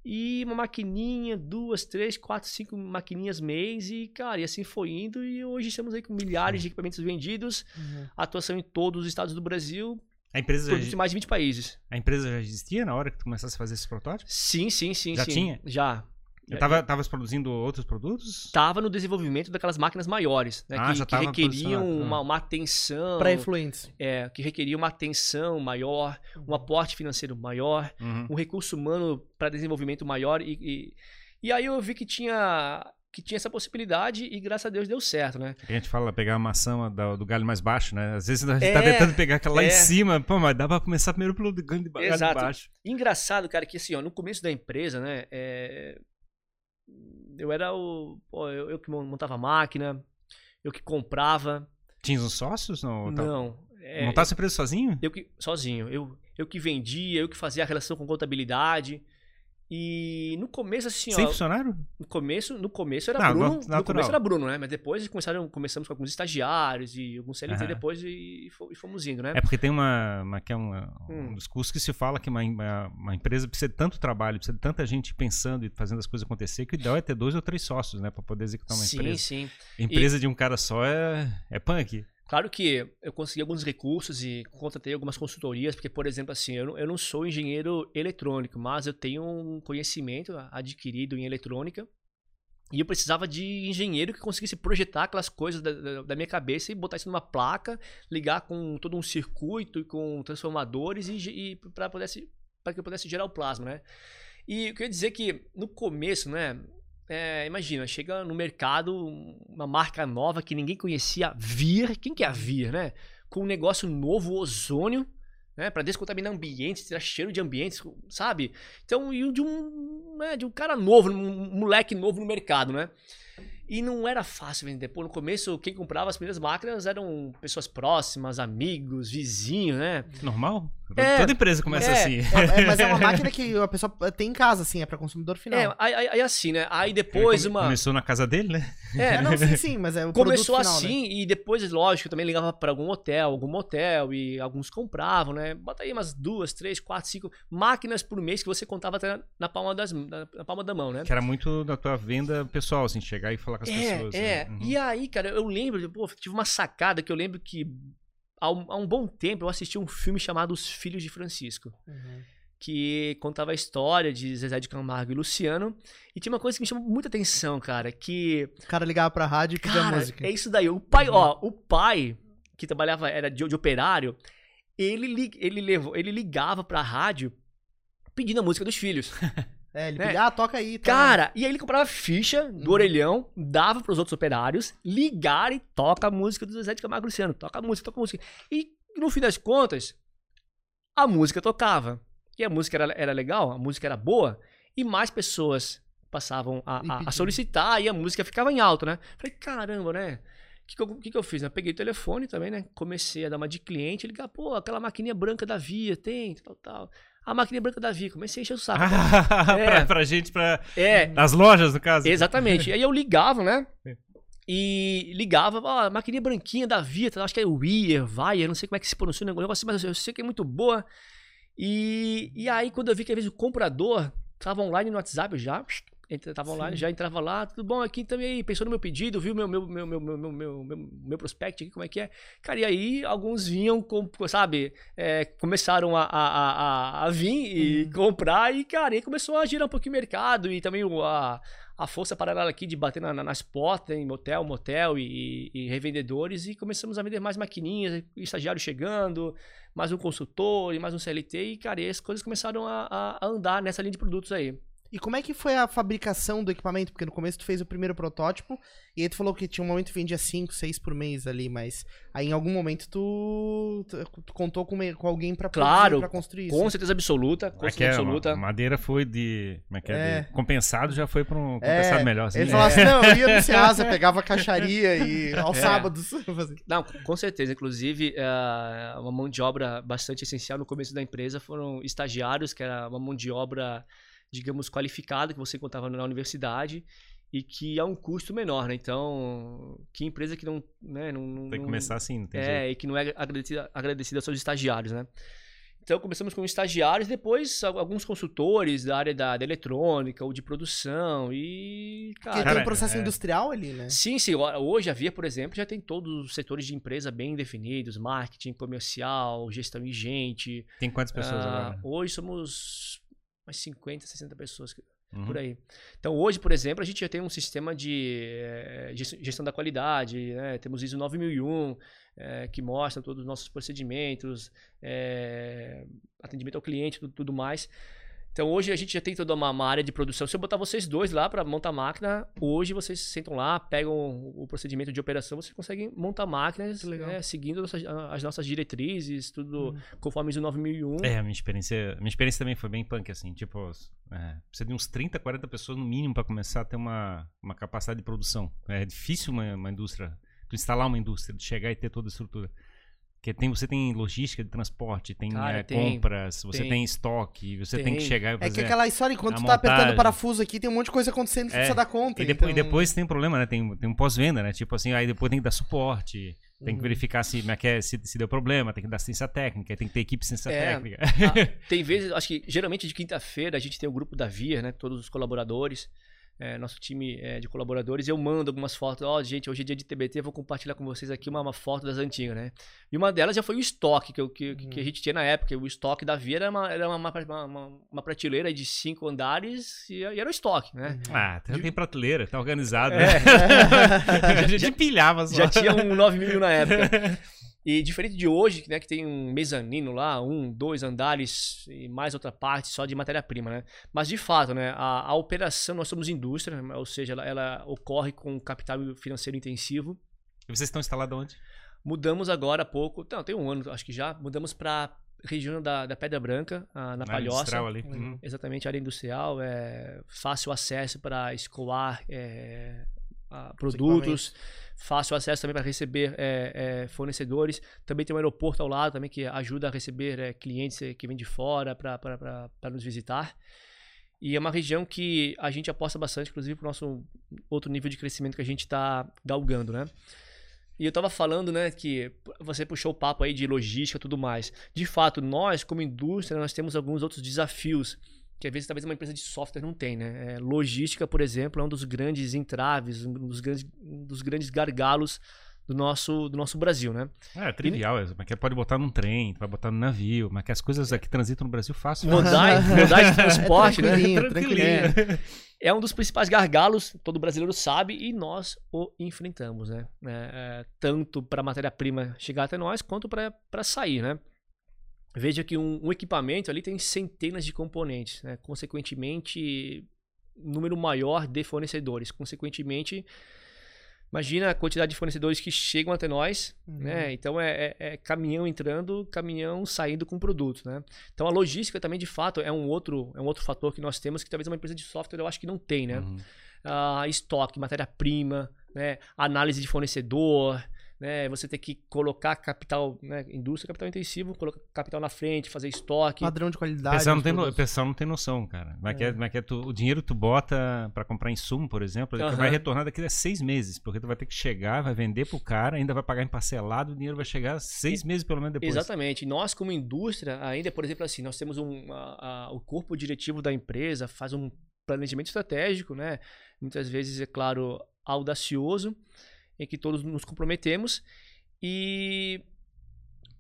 [SPEAKER 3] E uma maquininha, duas, três, quatro, cinco maquininhas mês e, cara, e assim foi indo. E hoje estamos aí com milhares de equipamentos vendidos, uhum. atuação em todos os estados do Brasil.
[SPEAKER 2] A empresa
[SPEAKER 3] já... em mais de 20 países.
[SPEAKER 2] A empresa já existia na hora que tu começasse a fazer esses protótipos?
[SPEAKER 3] Sim, sim, sim.
[SPEAKER 2] Já
[SPEAKER 3] sim.
[SPEAKER 2] tinha?
[SPEAKER 3] Já.
[SPEAKER 2] Eu tava, tava produzindo outros produtos?
[SPEAKER 3] Estava no desenvolvimento daquelas máquinas maiores, né? Ah, que, que requeriam uma, uma, atenção.
[SPEAKER 1] Para influentes.
[SPEAKER 3] É, que requeriam uma atenção maior, um aporte financeiro maior, uhum. um recurso humano para desenvolvimento maior. E, e, e, aí eu vi que tinha. Que tinha essa possibilidade e graças a Deus deu certo, né?
[SPEAKER 2] A gente fala pegar a maçã do, do galho mais baixo, né? Às vezes a gente é, tá tentando pegar aquela lá é. em cima, pô, mas dá pra começar primeiro pelo galho de, baixo.
[SPEAKER 3] Engraçado, cara, que assim, ó, no começo da empresa, né? É, eu era o. Pô, eu, eu, que montava a máquina, eu que comprava.
[SPEAKER 2] Tinha uns sócios?
[SPEAKER 3] Não. Não.
[SPEAKER 2] É, Montasse a empresa sozinho?
[SPEAKER 3] Eu que, sozinho. Eu, eu que vendia, eu que fazia a relação com contabilidade. E no começo, assim,
[SPEAKER 2] Sem ó. funcionário?
[SPEAKER 3] No começo, no começo era Não, Bruno. Natural. No começo era Bruno, né? Mas depois começaram, começamos com alguns estagiários e alguns CLT uhum. depois e, e, fomos indo, né?
[SPEAKER 2] É porque tem uma. uma que é uma, hum. um dos cursos que se fala que uma, uma, uma, empresa precisa de tanto trabalho, precisa de tanta gente pensando e fazendo as coisas acontecer, que o ideal é ter dois ou três sócios, né? Pra poder executar uma
[SPEAKER 3] sim,
[SPEAKER 2] empresa.
[SPEAKER 3] Sim,
[SPEAKER 2] sim. Empresa e... de um cara só é, é punk.
[SPEAKER 3] Claro que eu consegui alguns recursos e contratei algumas consultorias, porque, por exemplo, assim, eu não, eu não sou engenheiro eletrônico, mas eu tenho um conhecimento adquirido em eletrônica e eu precisava de engenheiro que conseguisse projetar aquelas coisas da, da, da, minha cabeça e botar isso numa placa, ligar com todo um circuito e com transformadores e, e para que eu pudesse gerar o plasma, né? E eu queria dizer que no começo, né? É, imagina, chega no mercado uma marca nova que ninguém conhecia, Vir. Quem que é a Vir, né? Com um negócio novo, ozônio, né? Para descontaminar ambientes, tirar cheiro de ambientes, sabe? Então, e de um, né, de um cara novo, um moleque novo no mercado, né? E não era fácil vender. Pô, no começo, quem comprava as primeiras máquinas eram pessoas próximas, amigos, vizinhos, né?
[SPEAKER 2] Normal? É, Toda empresa começa
[SPEAKER 1] é,
[SPEAKER 2] assim.
[SPEAKER 1] É, é, mas é uma máquina que a pessoa tem em casa, assim, é para consumidor final. É,
[SPEAKER 3] aí, aí, assim, né? Aí depois
[SPEAKER 2] come,
[SPEAKER 3] uma.
[SPEAKER 2] Começou na casa dele, né?
[SPEAKER 1] É, não, sim, sim, mas é o
[SPEAKER 3] Começou
[SPEAKER 1] final,
[SPEAKER 3] assim,
[SPEAKER 1] né?
[SPEAKER 3] e depois, lógico, também ligava para algum hotel, algum motel, e alguns compravam, né? Bota aí umas duas, três, quatro, cinco máquinas por mês que você contava até na palma, das, na, na palma da mão, né?
[SPEAKER 2] Que era muito da tua venda pessoal, assim, chegar e falar com as
[SPEAKER 3] é,
[SPEAKER 2] pessoas.
[SPEAKER 3] É, né? uhum. e aí, cara, eu lembro, pô, tive uma sacada que eu lembro que há um, há um, bom tempo eu assisti um filme chamado Os Filhos de Francisco. Uhum. Que contava a história de Zezé de Camargo e Luciano. E tinha uma coisa que me chamou muita atenção, cara. Que.
[SPEAKER 1] O cara ligava pra rádio e pedia música.
[SPEAKER 3] É isso daí. O pai, uhum. ó, o pai, que trabalhava, era de, de operário, ele, ele, levou, ele ligava pra rádio pedindo a música dos filhos.
[SPEAKER 1] É, ele né? pedia, ah, toca aí.
[SPEAKER 3] Tá. Cara, e aí ele comprava ficha do uhum. orelhão, dava pros outros operários, ligar e toca a música do Zezé de Camargo Luciano. Toca a música, toca a música. E no fim das contas, a música tocava. E a música era, era legal, a música era boa, e mais pessoas passavam a, a, a solicitar e a música ficava em alto, né? Falei, caramba, né? O que, que, eu, que, que eu fiz? Eu peguei o telefone também, né? Comecei a dar uma de cliente, ligar, pô, aquela maquininha branca da Via, tem, tal, tal. A maquininha branca da Via, comecei a encher o saco.
[SPEAKER 2] é. pra, pra gente, pra. É. Nas lojas, no caso.
[SPEAKER 3] Exatamente. aí eu ligava, né? É. E ligava, ó, a maquininha branquinha da Via, acho que é Weir, Vai, não sei como é que se pronuncia o negócio, mas eu sei que é muito boa. E, e aí, quando eu vi que às vezes o comprador estava online no WhatsApp já, Tava online, já entrava lá, tudo bom aqui também, pensou no meu pedido, viu meu meu meu meu meu meu, meu, meu prospect aqui, como é que é. Cara, e aí alguns vinham, com, sabe, é, começaram a, a, a, a vir e uhum. comprar, e cara, aí começou a girar um pouquinho o mercado, e também a, a força paralela aqui de bater na, nas portas, em motel, motel e, e, revendedores, e começamos a vender mais maquininhas, estagiário chegando, mais um consultor e mais um CLT, e cara, e as coisas começaram a, a andar nessa linha de produtos aí.
[SPEAKER 1] E como é que foi a fabricação do equipamento? Porque no começo tu fez o primeiro protótipo e aí tu falou que tinha um momento que vendia 5, 6 por mês ali, mas aí em algum momento tu, tu contou com, com alguém pra,
[SPEAKER 3] claro,
[SPEAKER 1] pra construir
[SPEAKER 3] isso. Com certeza absoluta. Com certeza
[SPEAKER 2] é,
[SPEAKER 3] absoluta.
[SPEAKER 2] A madeira foi de. Como é que é? é. De, compensado já foi pra um compensado é, melhor. Assim.
[SPEAKER 1] Ele falou assim: não, eu ia no Ceasa, pegava caixaria e aos é. sábados.
[SPEAKER 3] não, com certeza. Inclusive, uh, uma mão de obra bastante essencial no começo da empresa foram estagiários, que era uma mão de obra digamos, qualificada que você encontrava na universidade e que é um custo menor, né? Então, que empresa que não... Né, não, não
[SPEAKER 2] tem que começar assim, não tem
[SPEAKER 3] É, jeito. e que não é agradecida, agradecida aos seus estagiários, né? Então, começamos com estagiários, depois alguns consultores da área da, da eletrônica ou de produção e...
[SPEAKER 1] Cara, Porque tem um processo é... industrial ali, né?
[SPEAKER 3] Sim, sim. Hoje a Via, por exemplo, já tem todos os setores de empresa bem definidos, marketing, comercial, gestão e gente.
[SPEAKER 2] Tem quantas pessoas uh, agora?
[SPEAKER 3] Hoje somos umas 50, 60 pessoas uhum. por aí. Então, hoje, por exemplo, a gente já tem um sistema de é, gestão da qualidade, né? temos ISO 9001, é, que mostra todos os nossos procedimentos, é, atendimento ao cliente, tudo, tudo mais. Então hoje a gente já tem toda uma, uma área de produção. Se eu botar vocês dois lá para montar máquina, hoje vocês sentam lá, pegam o procedimento de operação, vocês conseguem montar máquinas né, seguindo as, as, nossas diretrizes, tudo hum. conforme o 9001.
[SPEAKER 2] É, a minha experiência, minha experiência também foi bem punk, assim, tipo, é, precisa de uns 30, 40 pessoas no mínimo para começar a ter uma, uma capacidade de produção. É difícil uma, uma indústria, tu instalar uma indústria, de chegar e ter toda a estrutura. Porque tem, você tem logística de transporte, tem, Cara, é, tem compras, você tem, tem estoque, você tem. tem. que chegar e fazer.
[SPEAKER 1] É que aquela história, enquanto tu tá montagem. apertando o parafuso aqui, tem um monte de coisa acontecendo que é, precisa dar conta.
[SPEAKER 2] E depois, então... e depois tem um problema, né? Tem, tem um pós-venda, né? Tipo assim, aí depois tem que dar suporte. Tem que uhum. verificar se, é, se, se deu problema, tem que dar assistência técnica, tem que ter equipe de assistência é, técnica.
[SPEAKER 3] A, tem vezes, acho que geralmente de quinta-feira a gente tem o grupo da VIA, né? Todos os colaboradores é, nosso time é, de colaboradores, eu mando algumas fotos. Ó, oh, gente, hoje é dia de TBT, vou compartilhar com vocês aqui uma, uma foto das antigas, né? E uma delas já foi o estoque que, eu, que, uhum. que a gente tinha na época. O estoque da Via era uma, era uma, uma, uma prateleira de cinco andares e, e, era o estoque, né?
[SPEAKER 2] Uhum. Ah, tem, tem prateleira, tá organizado. É. Né? a gente já, empilhava só.
[SPEAKER 3] Já tinha um 9 mil na época. E diferente de hoje, né, que tem um mezanino lá, um, dois andares e mais outra parte só de matéria-prima, né? Mas de fato, né, a, a operação, nós somos indústria, ou seja, ela, ela ocorre com capital financeiro intensivo.
[SPEAKER 2] E vocês estão instalados onde?
[SPEAKER 3] Mudamos agora há pouco, não, tem um ano, acho que já, mudamos para região da, da Pedra Branca, na, na Palhoça.
[SPEAKER 2] Ali. Uhum.
[SPEAKER 3] Exatamente, área industrial, é fácil acesso para escoar é, produtos fácil acesso também para receber é, é, fornecedores. Também tem um aeroporto ao lado também que ajuda a receber é, clientes é, que vêm de fora para nos visitar. E é uma região que a gente aposta bastante, inclusive, para o nosso outro nível de crescimento que a gente está galgando, né? E eu estava falando, né, que você puxou o papo aí de logística e tudo mais. De fato, nós, como indústria, nós temos alguns outros desafios que às vezes talvez uma empresa de software não tem, né? É, logística, por exemplo, é um dos grandes entraves, um dos grandes, um dos grandes gargalos do nosso, do nosso Brasil, né?
[SPEAKER 2] É, trivial, e... mas que pode botar num trem, vai botar no navio, mas que as coisas aqui transitam no Brasil fácil.
[SPEAKER 3] Modais, modais de transporte, é tranquilinho, né? Tranquilinho. É, é, um dos principais gargalos, todo brasileiro sabe, e nós o enfrentamos, né? É, é tanto para a matéria-prima chegar até nós, quanto para sair, né? Veja que um, um, equipamento ali tem centenas de componentes, né? consequentemente, número maior de fornecedores, consequentemente, imagina a quantidade de fornecedores que chegam até nós, uhum. né? Então é, é, é, caminhão entrando, caminhão saindo com produto, né? Então a logística também de fato é um outro é um outro fator que nós temos que talvez uma empresa de software eu acho que não tem, né? Uhum. Uh, estoque, matéria-prima, né? Análise de fornecedor, né? Você ter que colocar capital, né? Indústria, capital intensivo, colocar capital na frente, fazer estoque.
[SPEAKER 1] Padrão de qualidade.
[SPEAKER 2] O pessoal não tem, no, pessoal não tem noção, cara. Mas é. que, mas que tu, o dinheiro tu bota para comprar insumo, por exemplo, ele vai retornar daqui a seis meses, porque tu vai ter que chegar, vai vender pro cara, ainda vai pagar em parcelado, o dinheiro vai chegar seis meses pelo menos depois.
[SPEAKER 3] Exatamente. Nós, como indústria, ainda, por exemplo, assim, nós temos um. A, a, o corpo diretivo da empresa faz um planejamento estratégico, né? Muitas vezes, é claro, audacioso em que todos nos comprometemos e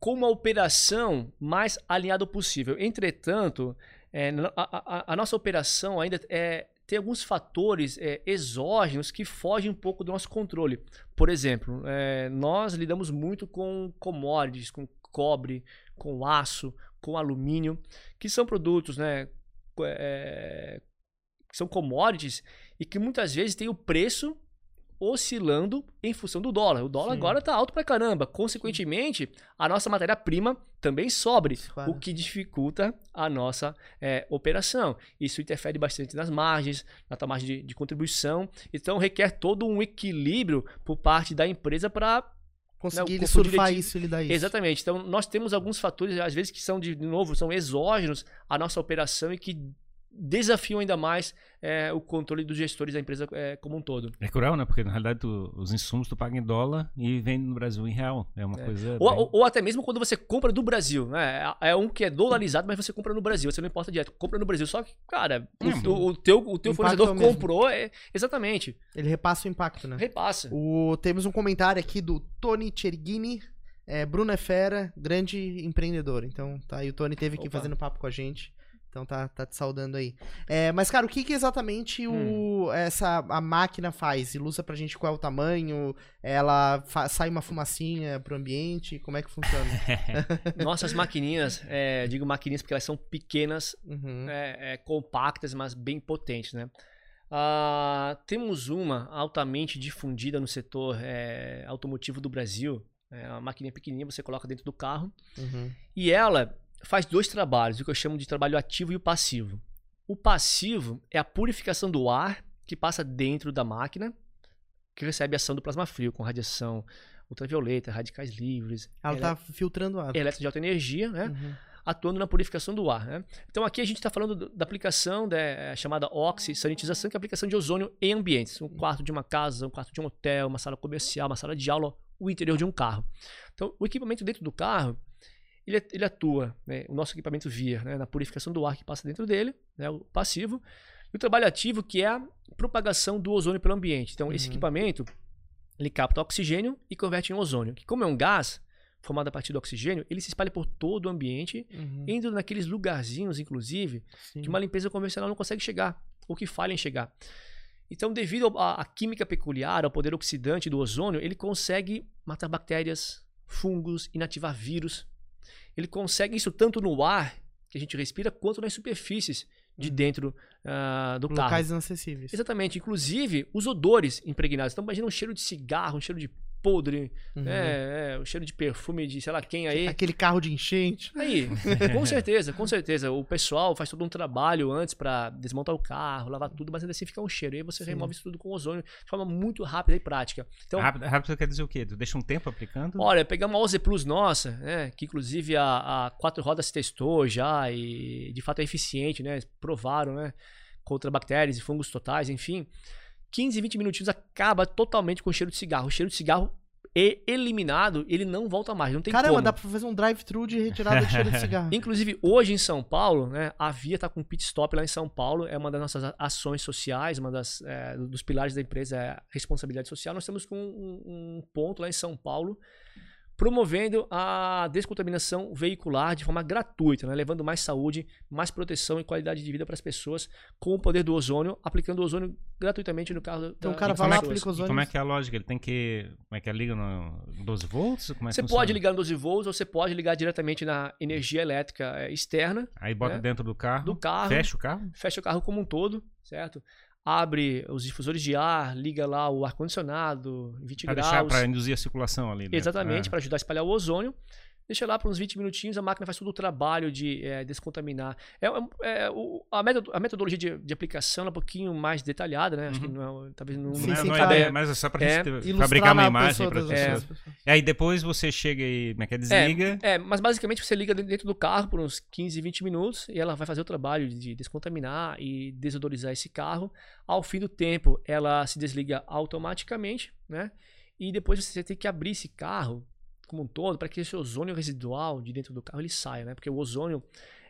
[SPEAKER 3] com uma operação mais alinhada possível. Entretanto, é, a, a, a, nossa operação ainda é, tem alguns fatores é, exógenos que fogem um pouco do nosso controle. Por exemplo, é, nós lidamos muito com commodities, com cobre, com aço, com alumínio, que são produtos, né, é, são commodities e que muitas vezes têm o preço oscilando em função do dólar. O dólar Sim. agora está alto pra caramba. Consequentemente, a nossa matéria-prima também sobre, claro. o que dificulta a nossa é, operação. Isso interfere bastante nas margens, na tua margem de, de contribuição. Então, requer todo um equilíbrio por parte da empresa para
[SPEAKER 1] conseguir né, surfar isso isso.
[SPEAKER 3] Exatamente. Então, nós temos alguns fatores, às vezes, que são, de novo, são exógenos à nossa operação e que desafiam ainda mais é, o controle dos gestores da empresa é, como um todo.
[SPEAKER 2] É cruel, né? Porque na realidade tu, os insumos tu paga em dólar e vende no Brasil em real. É uma é. coisa.
[SPEAKER 3] Ou, bem... ou, ou, até mesmo quando você compra do Brasil, né? É, é um que é dolarizado, mas você compra no Brasil. Você não importa direto, compra no Brasil. Só que, cara, o, o, o, teu, o teu fornecedor é comprou, é, exatamente.
[SPEAKER 1] Ele repassa o impacto, né?
[SPEAKER 3] Repassa.
[SPEAKER 1] O, temos um comentário aqui do Tony Cherghini. É, Bruno é fera, grande empreendedor. Então, tá aí o Tony teve aqui fazendo papo com a gente. Então tá, tá te saudando aí. É, mas, cara, o que, que exatamente hum. o, essa, a máquina faz? Ilustra pra gente qual é o tamanho? Ela sai uma fumacinha pro ambiente? Como é que funciona?
[SPEAKER 3] Nossas maquininhas, é, digo maquininhas porque elas são pequenas, uhum. é, é, compactas, mas bem potentes, né? Uh, temos uma altamente difundida no setor é, automotivo do Brasil. É uma maquininha pequenininha, você coloca dentro do carro. Uhum. E ela faz dois trabalhos, o que eu chamo de trabalho ativo e o passivo. O passivo é a purificação do ar que passa dentro da máquina, que recebe ação do plasma frio, com radiação ultravioleta, radicais livres.
[SPEAKER 1] Ela está filtrando ar.
[SPEAKER 3] Elétron de alta energia, né? Uhum. Atuando na purificação do ar. Né? Então aqui a gente está falando da aplicação da é, chamada oxi-sanitização, que é a aplicação de ozônio em ambientes. Um quarto de uma casa, um quarto de um hotel, uma sala comercial, uma sala de aula, o interior de um carro. Então o equipamento dentro do carro ele, ele atua, né, o nosso equipamento VIR, né, na purificação do ar que passa dentro dele, né, o passivo, e o trabalho ativo, que é a propagação do ozônio pelo ambiente. Então, uhum. esse equipamento, ele capta oxigênio e converte em ozônio, que como é um gás formado a partir do oxigênio, ele se espalha por todo o ambiente, uhum. indo naqueles lugarzinhos, inclusive, Sim. que uma limpeza convencional não consegue chegar, ou que falha em chegar. Então, devido à química peculiar, ao poder oxidante do ozônio, ele consegue matar bactérias, fungos, inativar vírus, ele consegue isso tanto no ar que a gente respira, quanto nas superfícies de uhum. dentro uh, do Locais carro.
[SPEAKER 1] Locais inacessíveis.
[SPEAKER 3] Exatamente. Inclusive, os odores impregnados. Então, imagina um cheiro de cigarro, um cheiro de podre, uhum. né? É, o cheiro de perfume de sei lá quem aí.
[SPEAKER 1] Aquele carro de enchente.
[SPEAKER 3] Aí, com certeza, com certeza. O pessoal faz todo um trabalho antes para desmontar o carro, lavar tudo, mas ainda assim fica um cheiro. E aí você Sim. remove isso tudo com ozônio de forma muito rápida e prática.
[SPEAKER 2] Então, rápido, rápido quer dizer o quê? Tu deixa um tempo aplicando?
[SPEAKER 3] Olha, pegar uma OZ Plus nossa, né? Que inclusive a, a quatro rodas testou já e de fato é eficiente, né? Provaram, né? Contra bactérias e fungos totais, enfim. 15, 20 minutinhos acaba totalmente com o cheiro de cigarro. O cheiro de cigarro é eliminado, ele não volta mais, não tem
[SPEAKER 1] Caramba,
[SPEAKER 3] como.
[SPEAKER 1] dá pra fazer um drive-thru de retirada de cheiro de cigarro.
[SPEAKER 3] Inclusive, hoje em São Paulo, né, a Via tá com pit stop lá em São Paulo, é uma das nossas ações sociais, uma das, é, dos pilares da empresa é a responsabilidade social. Nós temos um, um ponto lá em São Paulo promovendo a descontaminação veicular de forma gratuita, né? levando mais saúde, mais proteção e qualidade de vida para as pessoas com o poder do ozônio, aplicando o ozônio gratuitamente no carro.
[SPEAKER 1] Então da, o cara vai lá e aplica ozônio.
[SPEAKER 2] Como é que é a lógica? Ele tem que. Como é que é? Liga no 12 volts? Como é
[SPEAKER 3] você pode ligar no 12 volts ou você pode ligar diretamente na energia elétrica é, externa.
[SPEAKER 2] Aí bota né? dentro do carro.
[SPEAKER 3] Do carro.
[SPEAKER 2] Fecha o carro?
[SPEAKER 3] Fecha o carro como um todo, certo? Abre os difusores de ar, liga lá o ar-condicionado, 20 pra graus.
[SPEAKER 2] Para induzir a circulação ali.
[SPEAKER 3] Dentro. Exatamente, é. para ajudar a espalhar o ozônio deixa lá por uns 20 minutinhos, a máquina faz todo o trabalho de é, descontaminar. É, é, é o, a, metod a, metodologia de, de, aplicação é um pouquinho mais detalhada, né? Acho uhum. que não é, talvez não,
[SPEAKER 2] sim, não, sim, não é, mas é só para é, fabricar uma imagem para as pessoas. E aí depois você chega e como é que é, desliga.
[SPEAKER 3] É, mas basicamente você liga dentro do carro por uns 15, 20 minutos e ela vai fazer o trabalho de descontaminar e desodorizar esse carro. Ao fim do tempo, ela se desliga automaticamente, né? E depois você tem que abrir esse carro como um todo para que esse ozônio residual de dentro do carro ele saia, né? Porque o ozônio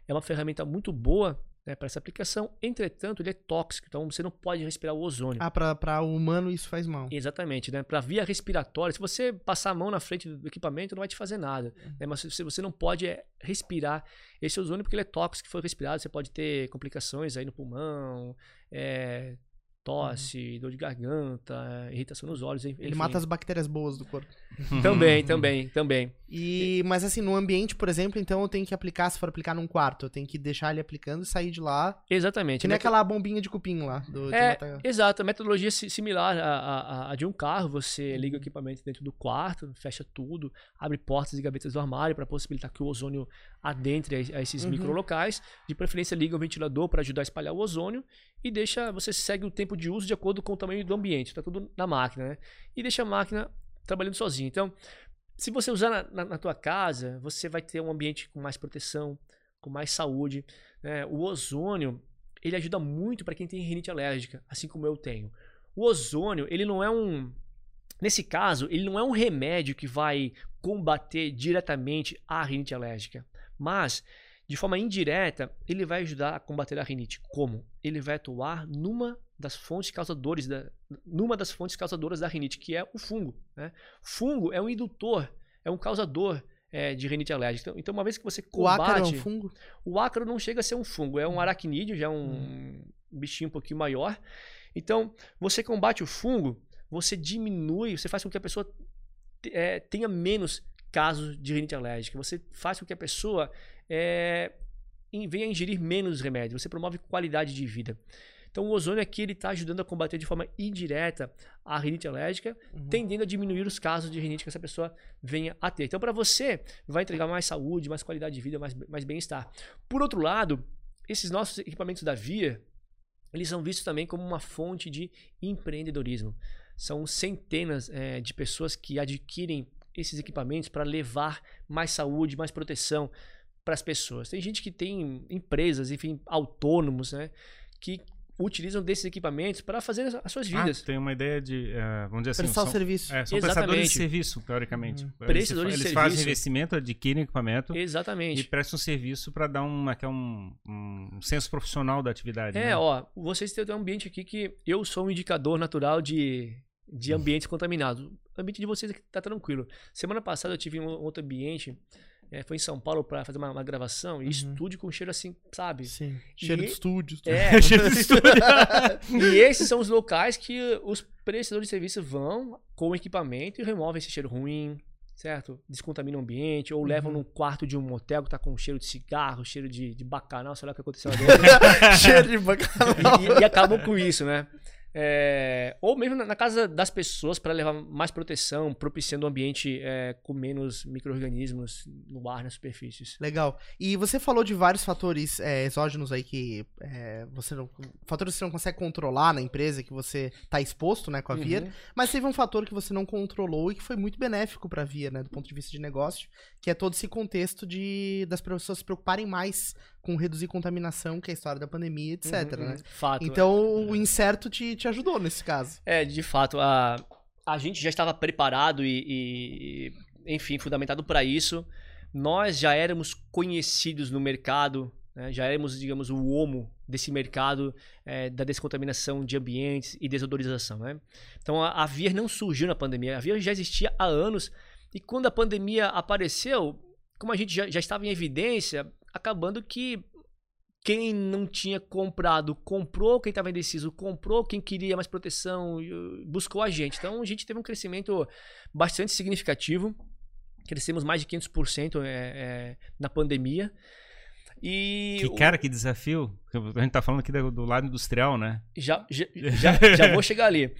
[SPEAKER 3] é uma ferramenta muito boa né, para essa aplicação, entretanto, ele é tóxico, então você não pode respirar o ozônio.
[SPEAKER 1] Ah, para o humano isso faz mal.
[SPEAKER 3] Exatamente, né? Para via respiratória, se você passar a mão na frente do equipamento, não vai te fazer nada. Né? Mas se você não pode é, respirar esse ozônio porque ele é tóxico, for respirado, você pode ter complicações aí no pulmão, é, tosse, uhum. dor de garganta, irritação nos olhos. Enfim.
[SPEAKER 1] Ele mata as bactérias boas do corpo.
[SPEAKER 3] também, também, também.
[SPEAKER 1] E, mas assim, no ambiente, por exemplo, então eu tenho que aplicar, se for aplicar num quarto, eu tenho que deixar ele aplicando e sair de lá.
[SPEAKER 3] Exatamente.
[SPEAKER 1] Que nem aquela bombinha de cupim lá.
[SPEAKER 3] Do, é, exato. A metodologia é similar à, à, de um carro. Você liga o equipamento dentro do quarto, fecha tudo, abre portas e gavetas do armário para possibilitar que o ozônio adentre a, a esses uhum. microlocais. De preferência, liga o ventilador para ajudar a espalhar o ozônio e deixa, você segue o tempo de uso de acordo com o tamanho do ambiente. Está tudo na máquina, né? E deixa a máquina trabalhando sozinho. Então, se você usar na, na, na, tua casa, você vai ter um ambiente com mais proteção, com mais saúde. Né? O ozônio, ele ajuda muito para quem tem rinite alérgica, assim como eu tenho. O ozônio, ele não é um... Nesse caso, ele não é um remédio que vai combater diretamente a rinite alérgica. Mas de forma indireta, ele vai ajudar a combater a rinite. Como? Ele vai atuar numa das fontes causadoras da, numa das fontes causadoras da rinite, que é o fungo. Né? Fungo é um indutor, é um causador é, de rinite alérgica. Então, então, uma vez que você combate... O ácaro é um
[SPEAKER 1] fungo?
[SPEAKER 3] O ácaro não chega a ser um fungo, é um hum. aracnídeo, já é um hum. bichinho um pouquinho maior. Então, você combate o fungo, você diminui, você faz com que a pessoa é, tenha menos casos de rinite alérgica. Você faz com que a pessoa é, venha ingerir menos remédio. Você promove qualidade de vida. Então o ozônio aqui ele está ajudando a combater de forma indireta a rinite alérgica, uhum. tendendo a diminuir os casos de rinite que essa pessoa venha a ter. Então para você vai entregar mais saúde, mais qualidade de vida, mais, mais bem-estar. Por outro lado, esses nossos equipamentos da Via, eles são vistos também como uma fonte de empreendedorismo. São centenas é, de pessoas que adquirem esses equipamentos para levar mais saúde, mais proteção para as pessoas. Tem gente que tem empresas, enfim, autônomos, né, que utilizam desses equipamentos para fazer as suas ah, vidas.
[SPEAKER 2] Ah, tem uma ideia de, uh, vamos dizer assim,
[SPEAKER 1] prestar são, serviço.
[SPEAKER 2] É, são prestadores de serviço, teoricamente. Uhum.
[SPEAKER 3] Prestadores eles, de
[SPEAKER 2] eles
[SPEAKER 3] serviço.
[SPEAKER 2] fazem investimento, adquirem equipamento.
[SPEAKER 3] Exatamente.
[SPEAKER 2] E prestam um serviço para dar um, aqui, um, um senso profissional da atividade.
[SPEAKER 3] É,
[SPEAKER 2] né?
[SPEAKER 3] ó, vocês têm um ambiente aqui que eu sou um indicador natural de, de ambientes contaminados. O ambiente de vocês aqui tá tranquilo. Semana passada eu tive um outro ambiente é, foi em São Paulo para fazer uma, uma, gravação e uhum. estúdio com cheiro assim, sabe?
[SPEAKER 1] Sim. Cheiro
[SPEAKER 3] e,
[SPEAKER 1] de estúdio.
[SPEAKER 3] É, cheiro de estúdio. e esses são os locais que os prestadores de serviço vão com o equipamento e removem esse cheiro ruim, certo? Descontaminam o ambiente, ou uhum. levam num quarto de um motel que tá com cheiro de cigarro, cheiro de, de bacanal, sei lá o que aconteceu lá dentro.
[SPEAKER 1] cheiro de bacanal.
[SPEAKER 3] E, e, acabam com isso, né? É, ou mesmo na, casa das pessoas para levar mais proteção, propiciando um ambiente é, com menos micro-organismos no ar, nas superfícies.
[SPEAKER 1] Legal. E você falou de vários fatores é, exógenos aí que é, você não. Fatores que você não consegue controlar na empresa, que você está exposto né, com a Via, uhum. mas teve um fator que você não controlou e que foi muito benéfico para a Via, né, do ponto de vista de negócio, que é todo esse contexto de das pessoas se preocuparem mais com reduzir contaminação, que é a história da pandemia, etc. Uhum, né?
[SPEAKER 3] Fato.
[SPEAKER 1] Então o incerto te, te ajudou nesse caso.
[SPEAKER 3] É, de fato, a, a gente já estava preparado e, e enfim, fundamentado para isso. Nós já éramos conhecidos no mercado, né? já éramos, digamos, o homo desse mercado é, da descontaminação de ambientes e desodorização. Né? Então a, a Vier não surgiu na pandemia, a Vier já existia há anos E quando a pandemia apareceu, como a gente já, já estava em evidência, acabando que quem não tinha comprado comprou, quem estava indeciso comprou, quem queria mais proteção buscou a gente. Então a gente teve um crescimento bastante significativo. Crescemos mais de 500% é, é, na pandemia. E
[SPEAKER 2] que cara, que desafio. A gente tá falando aqui do, do lado industrial, né?
[SPEAKER 3] Já, já, já, já vou chegar ali.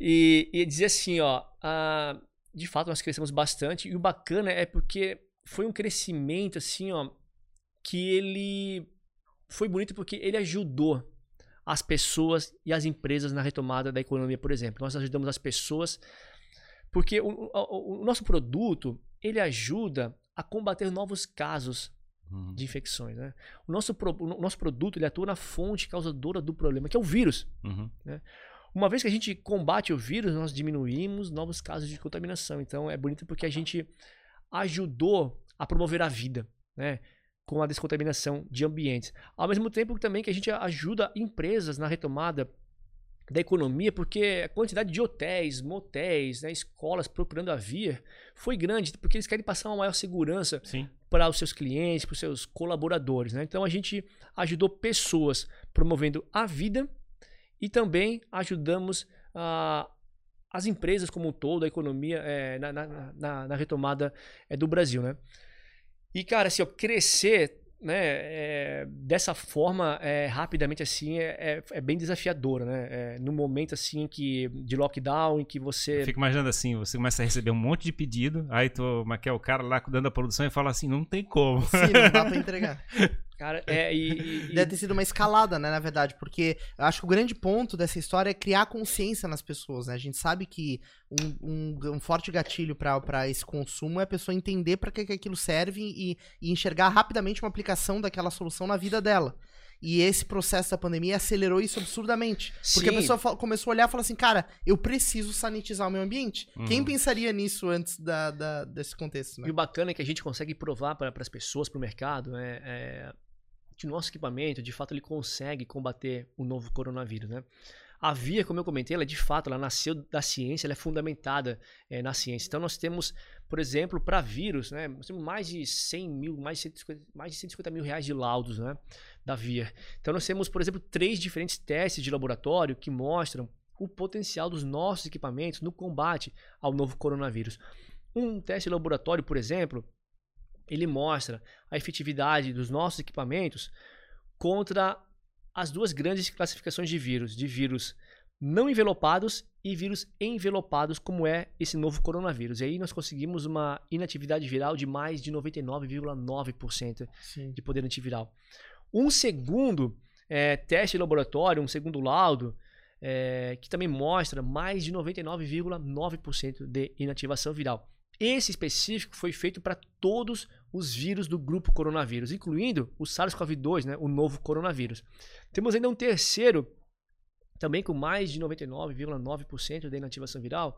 [SPEAKER 3] E, e, dizer assim, ó, uh, de fato nós crescemos bastante. E o bacana é porque foi um crescimento, assim, ó, que ele foi bonito porque ele ajudou as pessoas e as empresas na retomada da economia, por exemplo. Nós ajudamos as pessoas porque o, o, o nosso produto ele ajuda a combater novos casos uhum. de infecções. Né? O, nosso pro, o nosso produto ele atua na fonte causadora do problema, que é o vírus. Uhum. Né? Uma vez que a gente combate o vírus, nós diminuímos novos casos de contaminação. Então é bonito porque a gente ajudou a promover a vida. Né? Com a descontaminação de ambientes. Ao mesmo tempo também que a gente ajuda empresas na retomada da economia, porque a quantidade de hotéis, motéis, né, escolas procurando a via foi grande, porque eles querem passar uma maior segurança Sim. para os seus clientes, para os seus colaboradores. Né? Então a gente ajudou pessoas promovendo a vida e também ajudamos uh, as empresas como um todo, a economia é, na, na, na, na, retomada é, do Brasil. Né? E, cara, assim, ó, crescer né, é, dessa forma, é, rapidamente assim, é, é, é bem desafiadora, né? É, no momento assim que de lockdown, em que você.
[SPEAKER 2] Eu fico imaginando assim, você começa a receber um monte de pedido, aí tu, mas é o cara lá cuidando da produção e fala assim, não tem como.
[SPEAKER 1] Sim, não dá pra entregar.
[SPEAKER 3] Cara, é, e,
[SPEAKER 1] e, Deve ter sido uma escalada, né, na verdade, porque eu acho que o grande ponto dessa história é criar consciência nas pessoas, né? A gente sabe que um, um, um forte gatilho para esse consumo é a pessoa entender para que, que aquilo serve e, e enxergar rapidamente uma aplicação daquela solução na vida dela. E esse processo da pandemia acelerou isso absurdamente. Porque Sim. a pessoa começou a olhar e falou assim: cara, eu preciso sanitizar o meu ambiente. Uhum. Quem pensaria nisso antes da, da, desse contexto? Né?
[SPEAKER 3] E o bacana é que a gente consegue provar para as pessoas, para o mercado, é, é, que nosso equipamento, de fato, ele consegue combater o novo coronavírus, né? A Via, como eu comentei, ela de fato, ela nasceu da ciência, ela é fundamentada é, na ciência. Então nós temos, por exemplo, para vírus, né? Nós temos mais de 100 mil, mais de 150, mais de 150 mil reais de laudos, né? Da Via. Então nós temos, por exemplo, três diferentes testes de laboratório que mostram o potencial dos nossos equipamentos no combate ao novo coronavírus. Um teste de laboratório, por exemplo, ele mostra a efetividade dos nossos equipamentos contra as duas grandes classificações de vírus, de vírus não envelopados e vírus envelopados, como é esse novo coronavírus. E aí nós conseguimos uma inatividade viral de mais de 99,9% de poder antiviral. Um segundo é, teste de laboratório, um segundo laudo, é, que também mostra mais de 99,9% de inativação viral. Esse específico foi feito para todos os vírus do grupo coronavírus, incluindo o SARS-CoV-2, né, o novo coronavírus. Temos ainda um terceiro, também com mais de 99,9% da inativação viral,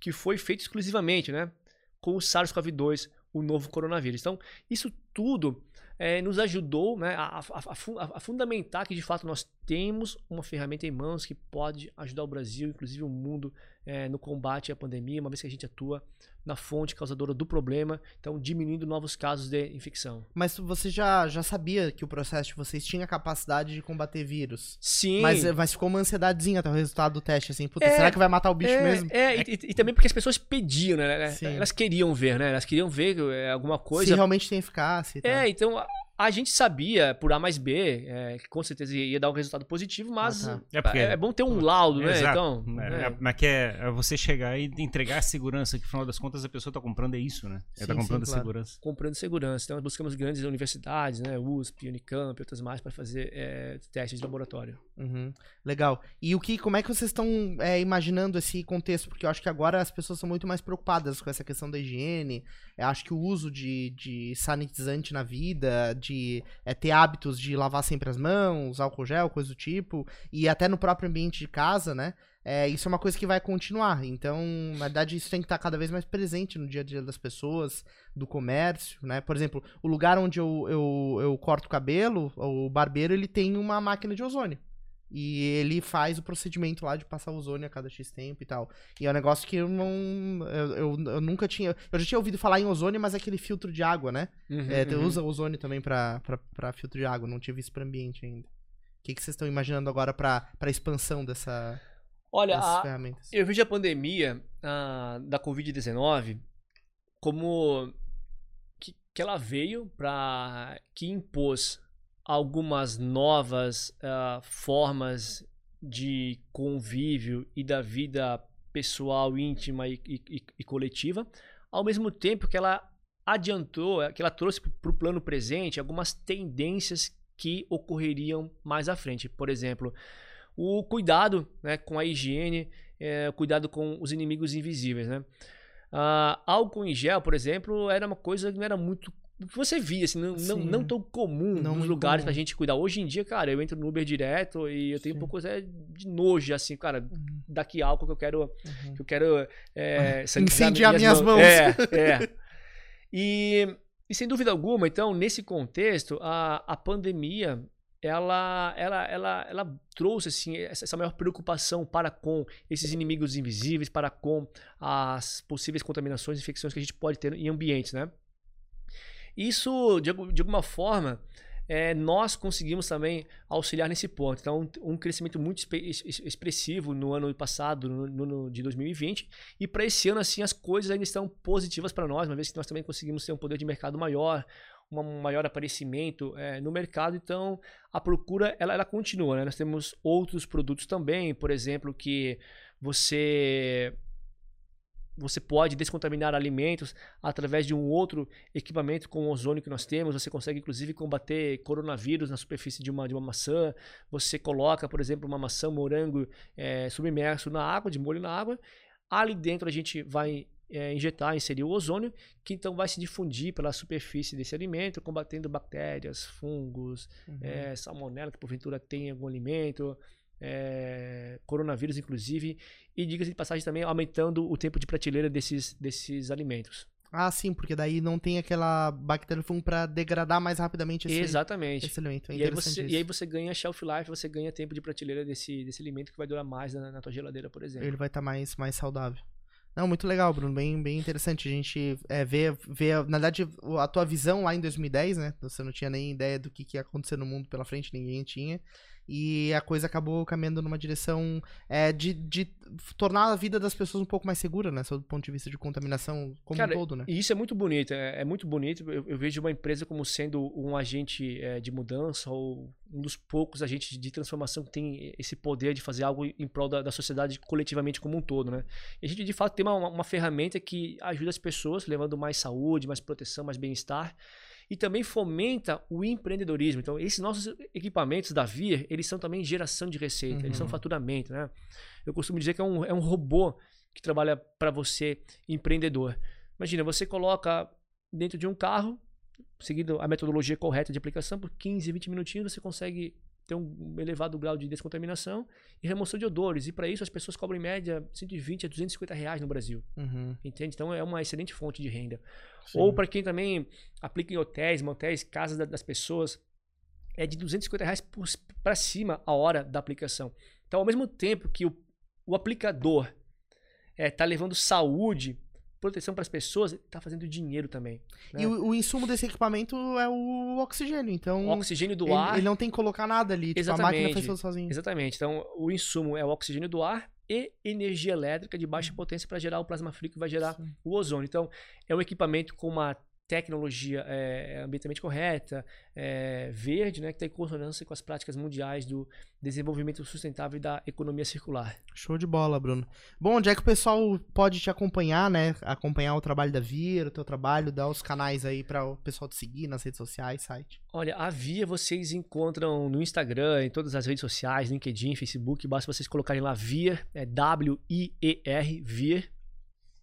[SPEAKER 3] que foi feito exclusivamente né, com o SARS-CoV-2, o novo coronavírus. Então, isso tudo é, nos ajudou né, a, a, a, fundamentar que de fato nós temos uma ferramenta em mãos que pode ajudar o Brasil, inclusive o mundo, é, no combate à pandemia, uma vez que a gente atua na fonte causadora do problema, então diminuindo novos casos de infecção.
[SPEAKER 1] Mas você já, já sabia que o processo de vocês tinha capacidade de combater vírus?
[SPEAKER 3] Sim.
[SPEAKER 1] Mas, mas ficou uma ansiedadezinha até o resultado do teste, assim, puta, é, será que vai matar o bicho
[SPEAKER 3] é,
[SPEAKER 1] mesmo?
[SPEAKER 3] É, e, e, também porque as pessoas pediam, né? Sim. Elas queriam ver, né? Elas queriam ver é, alguma coisa. Se
[SPEAKER 1] realmente tem eficácia.
[SPEAKER 3] É, então a gente sabia, por A mais B, é, que com certeza ia dar um resultado positivo, mas ah, tá. é, porque, é, bom ter um laudo, né?
[SPEAKER 2] Exato.
[SPEAKER 3] Então,
[SPEAKER 2] é, é. Mas que é, você chegar e entregar a segurança, que no final das contas a pessoa está comprando é isso, né? Ela está comprando sim, claro. segurança.
[SPEAKER 3] Comprando segurança. Então nós buscamos grandes universidades, né? USP, Unicamp e outras mais para fazer é, testes de laboratório.
[SPEAKER 1] Uhum. Legal. E o que, como é que vocês estão é, imaginando esse contexto? Porque eu acho que agora as pessoas são muito mais preocupadas com essa questão da higiene. Eu acho que o uso de, de sanitizante na vida, de é, ter hábitos de lavar sempre as mãos, álcool gel, coisa do tipo, e até no próprio ambiente de casa, né? É, isso é uma coisa que vai continuar. Então, na verdade, isso tem que estar cada vez mais presente no dia a dia das pessoas, do comércio, né? Por exemplo, o lugar onde eu, eu, eu corto o cabelo, o barbeiro, ele tem uma máquina de ozônio. E ele faz o procedimento lá de passar ozônio a cada X tempo e tal. E é um negócio que eu não. Eu, eu, eu nunca tinha. Eu já tinha ouvido falar em ozônio, mas é aquele filtro de água, né? Uhum, é, uhum. Usa ozônio também pra, pra, pra filtro de água. Não tive isso pra ambiente ainda. O que, que vocês estão imaginando agora pra, pra expansão dessa.
[SPEAKER 3] Olha, a, eu vejo a pandemia a, da Covid-19 como que, que ela veio para que impôs algumas novas uh, formas de convívio e da vida pessoal, íntima e, e, e, coletiva, ao mesmo tempo que ela adiantou, que ela trouxe para o plano presente algumas tendências que ocorreriam mais à frente. Por exemplo, o cuidado né, com a higiene, é, cuidado com os inimigos invisíveis. Né? Uh, álcool em gel, por exemplo, era uma coisa que não era muito você via, assim, não, não, não, tão comum não nos lugares comum. pra gente cuidar. Hoje em dia, cara, eu entro no Uber direto e eu tenho Sim. um pouco de nojo, assim, cara, uhum. daqui álcool que eu quero, uhum. que eu quero é,
[SPEAKER 1] incendiar minhas, minhas mãos.
[SPEAKER 3] mãos. É, é. E, e sem dúvida alguma, então, nesse contexto, a, a pandemia, ela, ela, ela, ela trouxe assim, essa, essa maior preocupação para com esses inimigos invisíveis, para com as possíveis contaminações, infecções que a gente pode ter em ambientes, né? Isso, de, de alguma forma, é, nós conseguimos também auxiliar nesse ponto. Então, um, crescimento muito expressivo no ano passado, no, no de 2020. E para esse ano, assim, as coisas ainda estão positivas para nós, uma vez que nós também conseguimos ter um poder de mercado maior, um maior aparecimento é, no mercado. Então, a procura ela, ela continua. Né? Nós temos outros produtos também, por exemplo, que você você pode descontaminar alimentos através de um outro equipamento com ozônio que nós temos. Você consegue, inclusive, combater coronavírus na superfície de uma, de uma maçã. Você coloca, por exemplo, uma maçã morango é, submerso na água, de molho na água. Ali dentro a gente vai é, injetar, inserir o ozônio, que então vai se difundir pela superfície desse alimento, combatendo bactérias, fungos, uhum. é, salmonela que porventura tem em algum alimento é, coronavírus, inclusive, e diga-se de passagem também aumentando o tempo de prateleira desses, desses alimentos.
[SPEAKER 1] Ah, sim, porque daí não tem aquela bactéria para degradar mais rapidamente
[SPEAKER 3] esse, Exatamente.
[SPEAKER 1] esse alimento. É
[SPEAKER 3] e, aí você, e aí você ganha shelf life, você ganha tempo de prateleira desse, desse alimento que vai durar mais na, na tua geladeira, por exemplo.
[SPEAKER 1] Ele vai estar tá mais, mais saudável. Não, muito legal, Bruno. Bem, bem interessante. A gente é, ver, ver, na verdade, a tua visão lá em 2010, né? Você não tinha nem ideia do que, que ia acontecer no mundo pela frente, ninguém tinha e a coisa acabou caminhando numa direção é, de, de tornar a vida das pessoas um pouco mais segura, né? Do ponto de vista de contaminação como Cara, um todo, né?
[SPEAKER 3] E isso é muito bonito, é, é muito bonito. Eu, eu, vejo uma empresa como sendo um agente é, de mudança ou um dos poucos agentes de transformação que tem esse poder de fazer algo em prol da, da sociedade coletivamente como um todo, né? E a gente, de fato, tem uma, uma ferramenta que ajuda as pessoas, levando mais saúde, mais proteção, mais bem-estar e também fomenta o empreendedorismo. Então, esses nossos equipamentos da VIR, eles são também geração de receita, uhum. eles são uhum. faturamento, né? Eu costumo dizer que é um, é um robô que trabalha para você, empreendedor. Imagina, você coloca dentro de um carro, seguindo a metodologia correta de aplicação, por 15, 20 minutinhos você consegue ter um elevado grau de descontaminação e remoção de odores. E para isso as pessoas cobram em média 120 a 250 reais no Brasil. Uhum. Entende? Então é uma excelente fonte de renda. Sim. Ou para quem também aplica em hotéis, motéis, casas das pessoas, é de 250 reais para cima a hora da aplicação. Então, ao mesmo tempo que o, o aplicador está é, tá levando saúde proteção para as pessoas, está fazendo dinheiro também.
[SPEAKER 1] Né? E o, o, insumo desse equipamento é o oxigênio, então...
[SPEAKER 3] O oxigênio do
[SPEAKER 1] ele,
[SPEAKER 3] ar...
[SPEAKER 1] Ele não tem que colocar nada ali, tipo,
[SPEAKER 3] Exatamente.
[SPEAKER 1] a máquina faz tudo.
[SPEAKER 3] Exatamente, então o insumo é o oxigênio do ar e energia elétrica de baixa uhum. potência para gerar o plasma frio que vai gerar Sim. o ozônio. Então, é um equipamento com uma tecnologia é, ambientalmente correta, é, verde, né, que está em consonância com as práticas mundiais do desenvolvimento sustentável e da economia circular.
[SPEAKER 1] Show de bola, Bruno. Bom, onde é que o pessoal pode te acompanhar, né? Acompanhar o trabalho da Via, o teu trabalho, dar os canais aí para o pessoal te seguir nas redes sociais, site.
[SPEAKER 3] Olha, a Via vocês encontram no Instagram, em todas as redes sociais, LinkedIn, Facebook, basta vocês colocarem lá Via, é W-I-E-R, Via,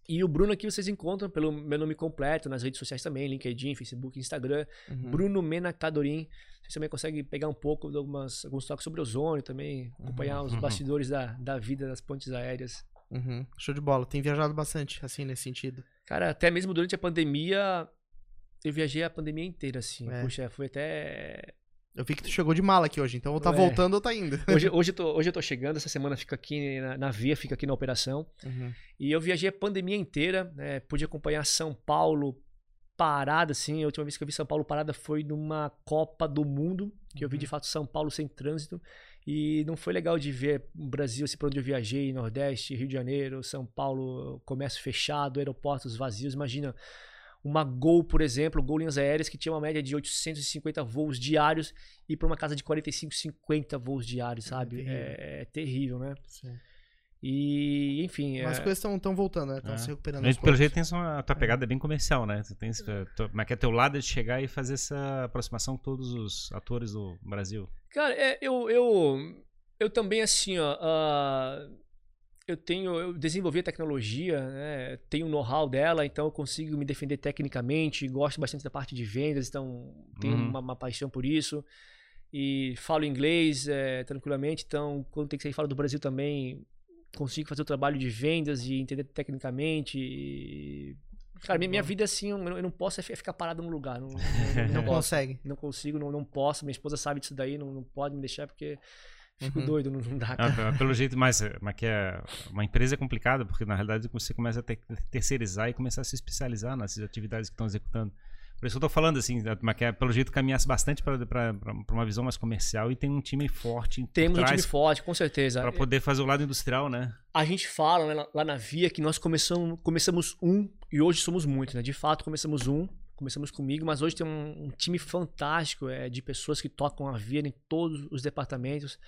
[SPEAKER 3] e o Bruno aqui vocês encontram pelo meu nome completo nas redes sociais também, LinkedIn, Facebook, Instagram. Uhum. Bruno Mena Cadorim. Você também consegue pegar um pouco de algumas, alguns toques sobre ozônio também, acompanhar uhum. os bastidores da, da vida das pontes aéreas.
[SPEAKER 1] Uhum. Show de bola. Tem viajado bastante, assim, nesse sentido.
[SPEAKER 3] Cara, até mesmo durante a pandemia, eu viajei a pandemia inteira, assim. É. Puxa, foi até
[SPEAKER 1] Eu vi que tu chegou de mala aqui hoje, então ou tá é. voltando ou tá indo.
[SPEAKER 3] Hoje, hoje, eu tô, hoje eu tô chegando, essa semana fica aqui na, na Via, fica aqui na operação. Uhum. E eu viajei a pandemia inteira, né? Pude acompanhar São Paulo parada, assim. A última vez que eu vi São Paulo parada foi numa Copa do Mundo, que uhum. eu vi de uhum. fato São Paulo sem trânsito. E não foi legal de ver o Brasil, assim, por onde eu viajei, Nordeste, Rio de Janeiro, São Paulo, comércio fechado, aeroportos vazios. Imagina uma Gol, por exemplo, Gol Linhas Aéreas, que tinha uma média de 850 voos diários e para uma casa de 45, 50 voos diários, é sabe? É, é, é terrível, né? Sim. E, enfim.
[SPEAKER 1] Mas as
[SPEAKER 3] é...
[SPEAKER 1] coisas estão voltando, né? Estão é. se recuperando.
[SPEAKER 2] Mas, pelo jeito, tem a tua pegada bem comercial, né? Tu tens, tu, mas que é teu lado de chegar e fazer essa aproximação com todos os atores do Brasil.
[SPEAKER 3] Cara, é, eu, eu, eu também, assim, ó. Uh eu tenho, eu desenvolvi a tecnologia, né, tenho o know-how dela, então eu consigo me defender tecnicamente, gosto bastante da parte de vendas, então tenho uhum. uma, uma, paixão por isso. E falo inglês é, tranquilamente, então quando tem que sair fora do Brasil também, consigo fazer o trabalho de vendas e entender tecnicamente. E... Cara, minha, minha, vida assim, eu, eu não posso é ficar parado num lugar. Não,
[SPEAKER 1] não, não consegue.
[SPEAKER 3] Não consigo, não, não posso. Minha esposa sabe disso daí, não, não pode me deixar porque Fico uhum. doido, não dá.
[SPEAKER 2] Ah, pelo jeito, mas, mas que é uma empresa é complicada, porque na realidade você começa a ter, terceirizar e começar a se especializar nas atividades que estão executando. Por isso que eu tô falando assim, mas que é, pelo jeito caminhasse bastante para uma visão mais comercial e tem um time forte.
[SPEAKER 3] Temos um time forte, com certeza.
[SPEAKER 2] Para poder fazer o lado industrial, né?
[SPEAKER 3] A gente fala né, lá na Via que nós começamos, começamos um e hoje somos muitos, né? De fato, começamos um, começamos comigo, mas hoje tem um, um time fantástico é, de pessoas que tocam a Via em todos os departamentos.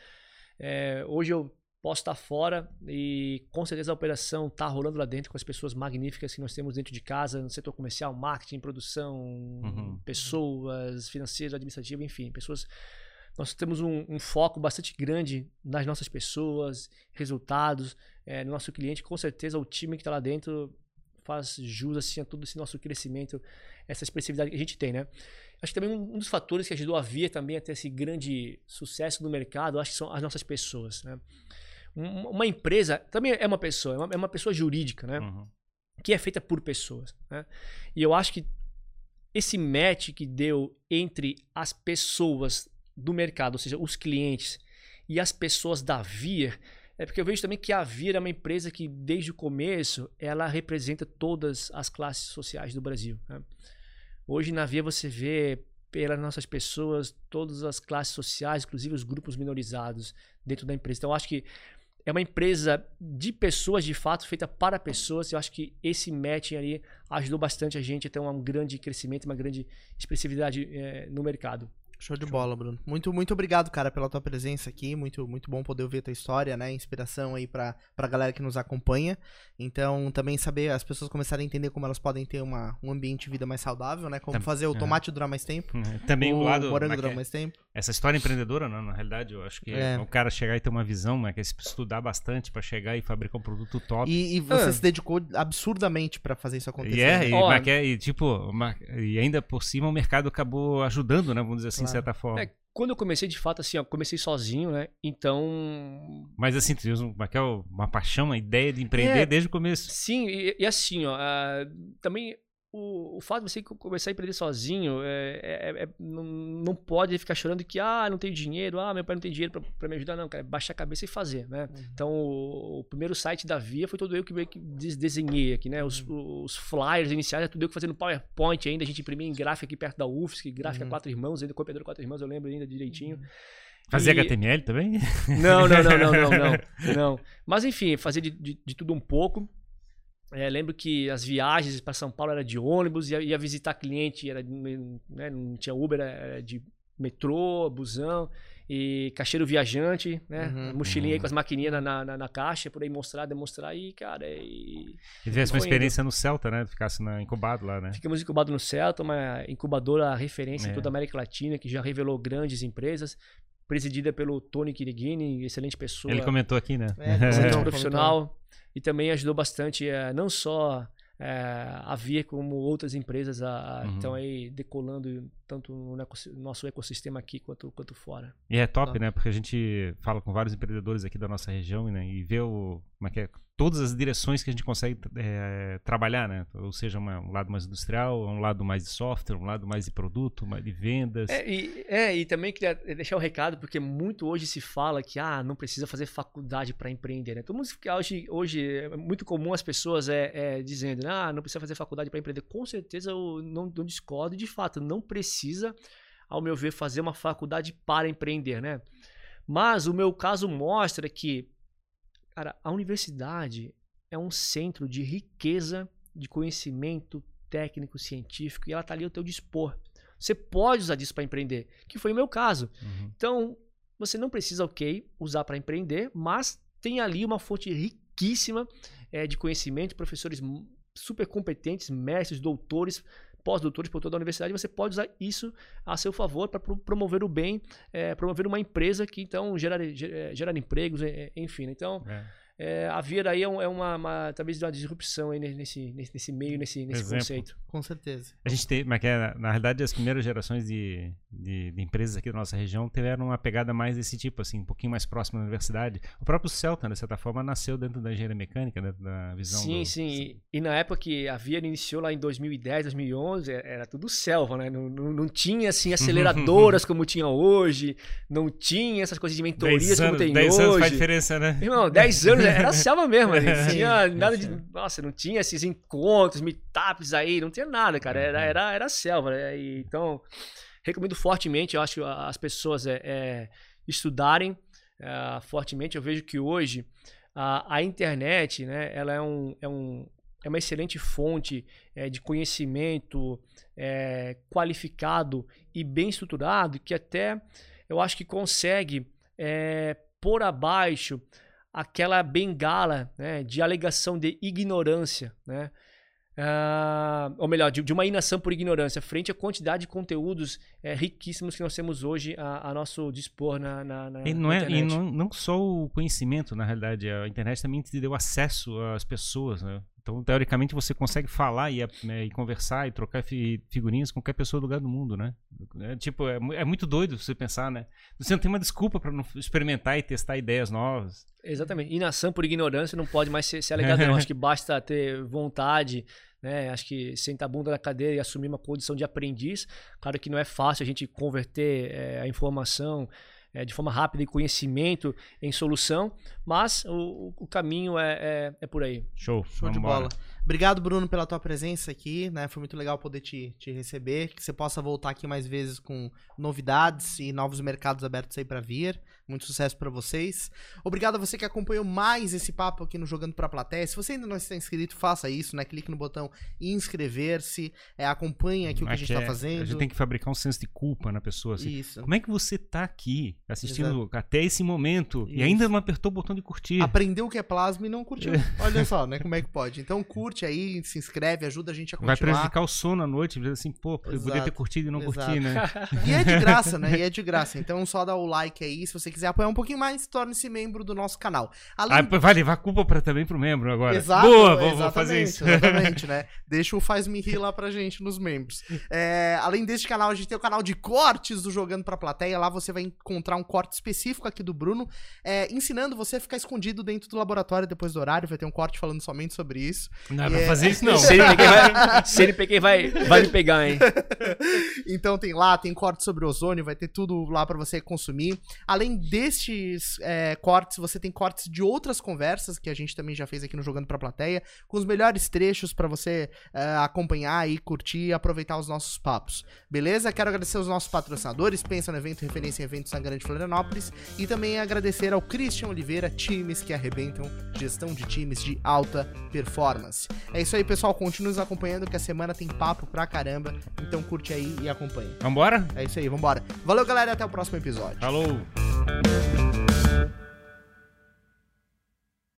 [SPEAKER 3] É, hoje eu posso estar fora e com certeza a operação está rolando lá dentro com as pessoas magníficas que nós temos dentro de casa, no setor comercial, marketing, produção, uhum. pessoas, financeiro, administrativo, enfim, pessoas. Nós temos um, um, foco bastante grande nas nossas pessoas, resultados, é, no nosso cliente. Com certeza o time que está lá dentro faz jus assim, a todo esse nosso crescimento, essa expressividade que a gente tem, né? Acho que também um dos fatores que ajudou a Via também a ter esse grande sucesso no mercado, acho que são as nossas pessoas, né? Uma empresa também é uma pessoa, é uma, é uma pessoa jurídica, né? Uhum. Que é feita por pessoas, né? E eu acho que esse match que deu entre as pessoas do mercado, ou seja, os clientes e as pessoas da Via, é porque eu vejo também que a Via é uma empresa que desde o começo ela representa todas as classes sociais do Brasil. Né? Hoje na Via você vê pelas nossas pessoas todas as classes sociais, inclusive os grupos minorizados dentro da empresa. Então eu acho que é uma empresa de pessoas de fato, feita para pessoas. Eu acho que esse matching ali ajudou bastante a gente a ter um grande crescimento, uma grande expressividade é, no mercado.
[SPEAKER 1] Show de bola, Bruno. Muito, muito obrigado, cara, pela tua presença aqui. Muito, muito bom poder ouvir a tua história, né? Inspiração aí pra, pra galera que nos acompanha. Então, também saber, as pessoas começarem a entender como elas podem ter uma, um ambiente de vida mais saudável, né? Como fazer o é. tomate é. durar mais tempo.
[SPEAKER 2] É. Também o, o lado.
[SPEAKER 1] morango durar mais tempo.
[SPEAKER 2] Essa história empreendedora, né? na realidade, eu acho que é. o cara chegar e ter uma visão, né? Que é estudar bastante para chegar e fabricar um produto top.
[SPEAKER 1] E, e você ah. se dedicou absurdamente para fazer isso acontecer.
[SPEAKER 2] E é, né? e, oh, e, tipo, uma, e ainda por cima o mercado acabou ajudando, né? Vamos dizer assim, claro. De certa forma. É,
[SPEAKER 3] quando eu comecei, de fato, assim, ó, comecei sozinho, né? Então.
[SPEAKER 2] Mas assim, tu tens uma, uma paixão, uma ideia de empreender é, desde o começo.
[SPEAKER 3] Sim, e, e assim, ó, uh, também o, o fato de você começar a empreender sozinho é, é, é, não, não pode ficar chorando que ah, não tenho dinheiro, ah, meu pai não tem dinheiro para me ajudar, não, cara, é baixar a cabeça e fazer, né? Uhum. Então, o, o, primeiro site da Via foi todo eu que, que desenhei aqui, né? Os, uhum. os flyers iniciais é tudo eu que fazia no PowerPoint ainda, a gente imprimia em gráfica aqui perto da UFSC, gráfica uhum. quatro irmãos, ainda copiador quatro irmãos, eu lembro ainda direitinho. Uhum.
[SPEAKER 2] Fazia e... HTML também?
[SPEAKER 3] Não, não, não, não, não, não, não. Mas enfim, fazia de, de, de tudo um pouco. É, lembro que as viagens para São Paulo era de ônibus, ia, ia visitar cliente, era, né, não tinha Uber, era de metrô, busão e caixeiro viajante, né? Uhum, Mochilinha uhum. aí com as maquininhas na, na, na, caixa, por aí mostrar, demonstrar e, cara. E,
[SPEAKER 2] e tivesse uma experiência indo. no Celta, né? Ficasse na, incubado lá, né?
[SPEAKER 3] Ficamos incubados no Celta, uma incubadora referência é. em toda a América Latina, que já revelou grandes empresas, presidida pelo Tony Kirigini, excelente pessoa.
[SPEAKER 2] Ele comentou aqui, né?
[SPEAKER 3] É, excelente profissional e também ajudou bastante é, não só é, a Via como outras empresas a, a uhum. estão aí decolando tanto no nosso ecossistema aqui quanto, quanto fora.
[SPEAKER 2] E é top, né? Porque a gente fala com vários empreendedores aqui da nossa região né? e vê o, como é que é, todas as direções que a gente consegue é, trabalhar, né? Ou seja, uma, um lado mais industrial, um lado mais de software, um lado mais de produto, mais de vendas.
[SPEAKER 3] É e, é, e também queria deixar o um recado, porque muito hoje se fala que ah, não precisa fazer faculdade para empreender, né? Todo mundo, hoje, hoje é muito comum as pessoas é, é dizendo, ah, não precisa fazer faculdade para empreender. Com certeza eu não, não discordo, de fato, não precisa, ao meu ver, fazer uma faculdade para empreender, né? Mas o meu caso mostra que Cara, a universidade é um centro de riqueza de conhecimento técnico, científico, e ela está ali ao teu dispor. Você pode usar disso para empreender, que foi o meu caso. Uhum. Então, você não precisa, ok, usar para empreender, mas tem ali uma fonte riquíssima é, de conhecimento, professores super competentes, mestres, doutores, pós-doutores por toda a universidade, você pode usar isso a seu favor para promover o bem, é, promover uma empresa que então gerar, gerar empregos, enfim. Né? Então, é. É, a Vira aí é, um, é uma, uma, talvez uma disrupção aí nesse, nesse, nesse meio, nesse, nesse conceito.
[SPEAKER 1] Com certeza.
[SPEAKER 2] A gente tem, mas é, na, na realidade as primeiras gerações de, de, de, empresas aqui da nossa região tiveram uma pegada mais desse tipo, assim, um pouquinho mais próxima da universidade. O próprio Celta, de certa forma, nasceu dentro da engenharia mecânica, dentro da visão.
[SPEAKER 3] Sim, do, sim. E, e, na época que a Vira iniciou lá em 2010, 2011, é, era tudo selva, né? Não, não, não tinha assim aceleradoras como tinha hoje, não tinha essas coisas de mentorias anos, como tem 10 hoje. 10 anos faz
[SPEAKER 2] diferença, né?
[SPEAKER 3] Irmão, 10 anos era selva mesmo. Não tinha nada de. Nossa, não tinha esses encontros, meetups aí, não tinha nada, cara. Era, uhum. era, era selva. Né? E, então, recomendo fortemente, eu acho, as pessoas é, é estudarem é, fortemente. Eu vejo que hoje a, a internet, né, ela é um. É um é uma excelente fonte é, de conhecimento é, qualificado e bem estruturado que até eu acho que consegue é, por abaixo aquela bengala né, de alegação de ignorância, né? Uh, ou melhor, de, de, uma inação por ignorância, frente à quantidade de conteúdos é, riquíssimos que nós temos hoje a, a nosso dispor na, na, na
[SPEAKER 2] e não é, internet. E não, não só o conhecimento, na realidade, a internet também te deu acesso às pessoas, né? Então, teoricamente, você consegue falar e, é, e conversar e trocar figurinhas com qualquer pessoa do lugar do mundo, né? É, tipo, é, é, muito doido você pensar, né? Você não tem uma desculpa para não experimentar e testar ideias novas.
[SPEAKER 3] Exatamente. Inação por ignorância não pode mais ser, ser alegado, não. Acho que basta ter vontade, né? Acho que sentar a bunda na cadeira e assumir uma condição de aprendiz. Claro que não é fácil a gente converter é, a informação é, de forma rápida e conhecimento em solução, mas o, o caminho é, é, é, por aí.
[SPEAKER 2] Show.
[SPEAKER 1] Show de bola. Obrigado, Bruno, pela tua presença aqui, né? Foi muito legal poder te, te receber, que você possa voltar aqui mais vezes com novidades e novos mercados abertos aí para vir. Muito sucesso para vocês. Obrigado a você que acompanhou mais esse papo aqui no Jogando pra Plateia. Se você ainda não está inscrito, faça isso, né? Clique no botão inscrever-se, é, acompanhe aqui o que a gente está é, fazendo.
[SPEAKER 2] A gente tem que fabricar um senso de culpa na pessoa. Assim. Isso. Como é que você tá aqui assistindo Exato. até esse momento isso. e ainda não apertou o botão de curtir?
[SPEAKER 1] Aprendeu o que é plasma e não curtiu. Olha só, né? Como é que pode. Então curte aí, se inscreve, ajuda a gente a continuar.
[SPEAKER 2] Vai prejudicar o sono à noite, assim, pô, Exato. eu podia ter curtido e não Exato. curti, né?
[SPEAKER 1] E é de graça, né? E é de graça. Então só dá o like aí, se você quiser apoiar um pouquinho mais, torne-se membro do nosso canal.
[SPEAKER 2] Além... Ah, vai levar culpa pra, também pro membro agora.
[SPEAKER 1] Exato, Boa, vou, vou fazer isso. Exatamente, né? Deixa o Faz-me Rir lá pra gente nos membros. É, além deste canal, a gente tem o canal de cortes do Jogando Pra Plateia. Lá você vai encontrar um corte específico aqui do Bruno, é, ensinando você a ficar escondido dentro do laboratório depois do horário. Vai ter um corte falando somente sobre isso.
[SPEAKER 2] Não é pra fazer isso, não.
[SPEAKER 3] Se ele peguei, vai, vai me pegar, hein?
[SPEAKER 1] então tem lá, tem corte sobre ozônio, vai ter tudo lá para você consumir. Além destes é, cortes, você tem cortes de outras conversas que a gente também já fez aqui no Jogando pra Plateia, com os melhores trechos para você é, acompanhar e curtir e aproveitar os nossos papos. Beleza? Quero agradecer os nossos patrocinadores, Pensa no Evento, referência em eventos na Grande Florianópolis, e também agradecer ao Christian Oliveira, times que arrebentam, gestão de times de alta performance. É isso aí, pessoal. Continue nos acompanhando que a semana tem papo pra caramba. Então curte aí e acompanha.
[SPEAKER 2] Vambora?
[SPEAKER 1] É isso aí, vambora. Valeu, galera. Até o próximo episódio.
[SPEAKER 2] Falou! Thank you.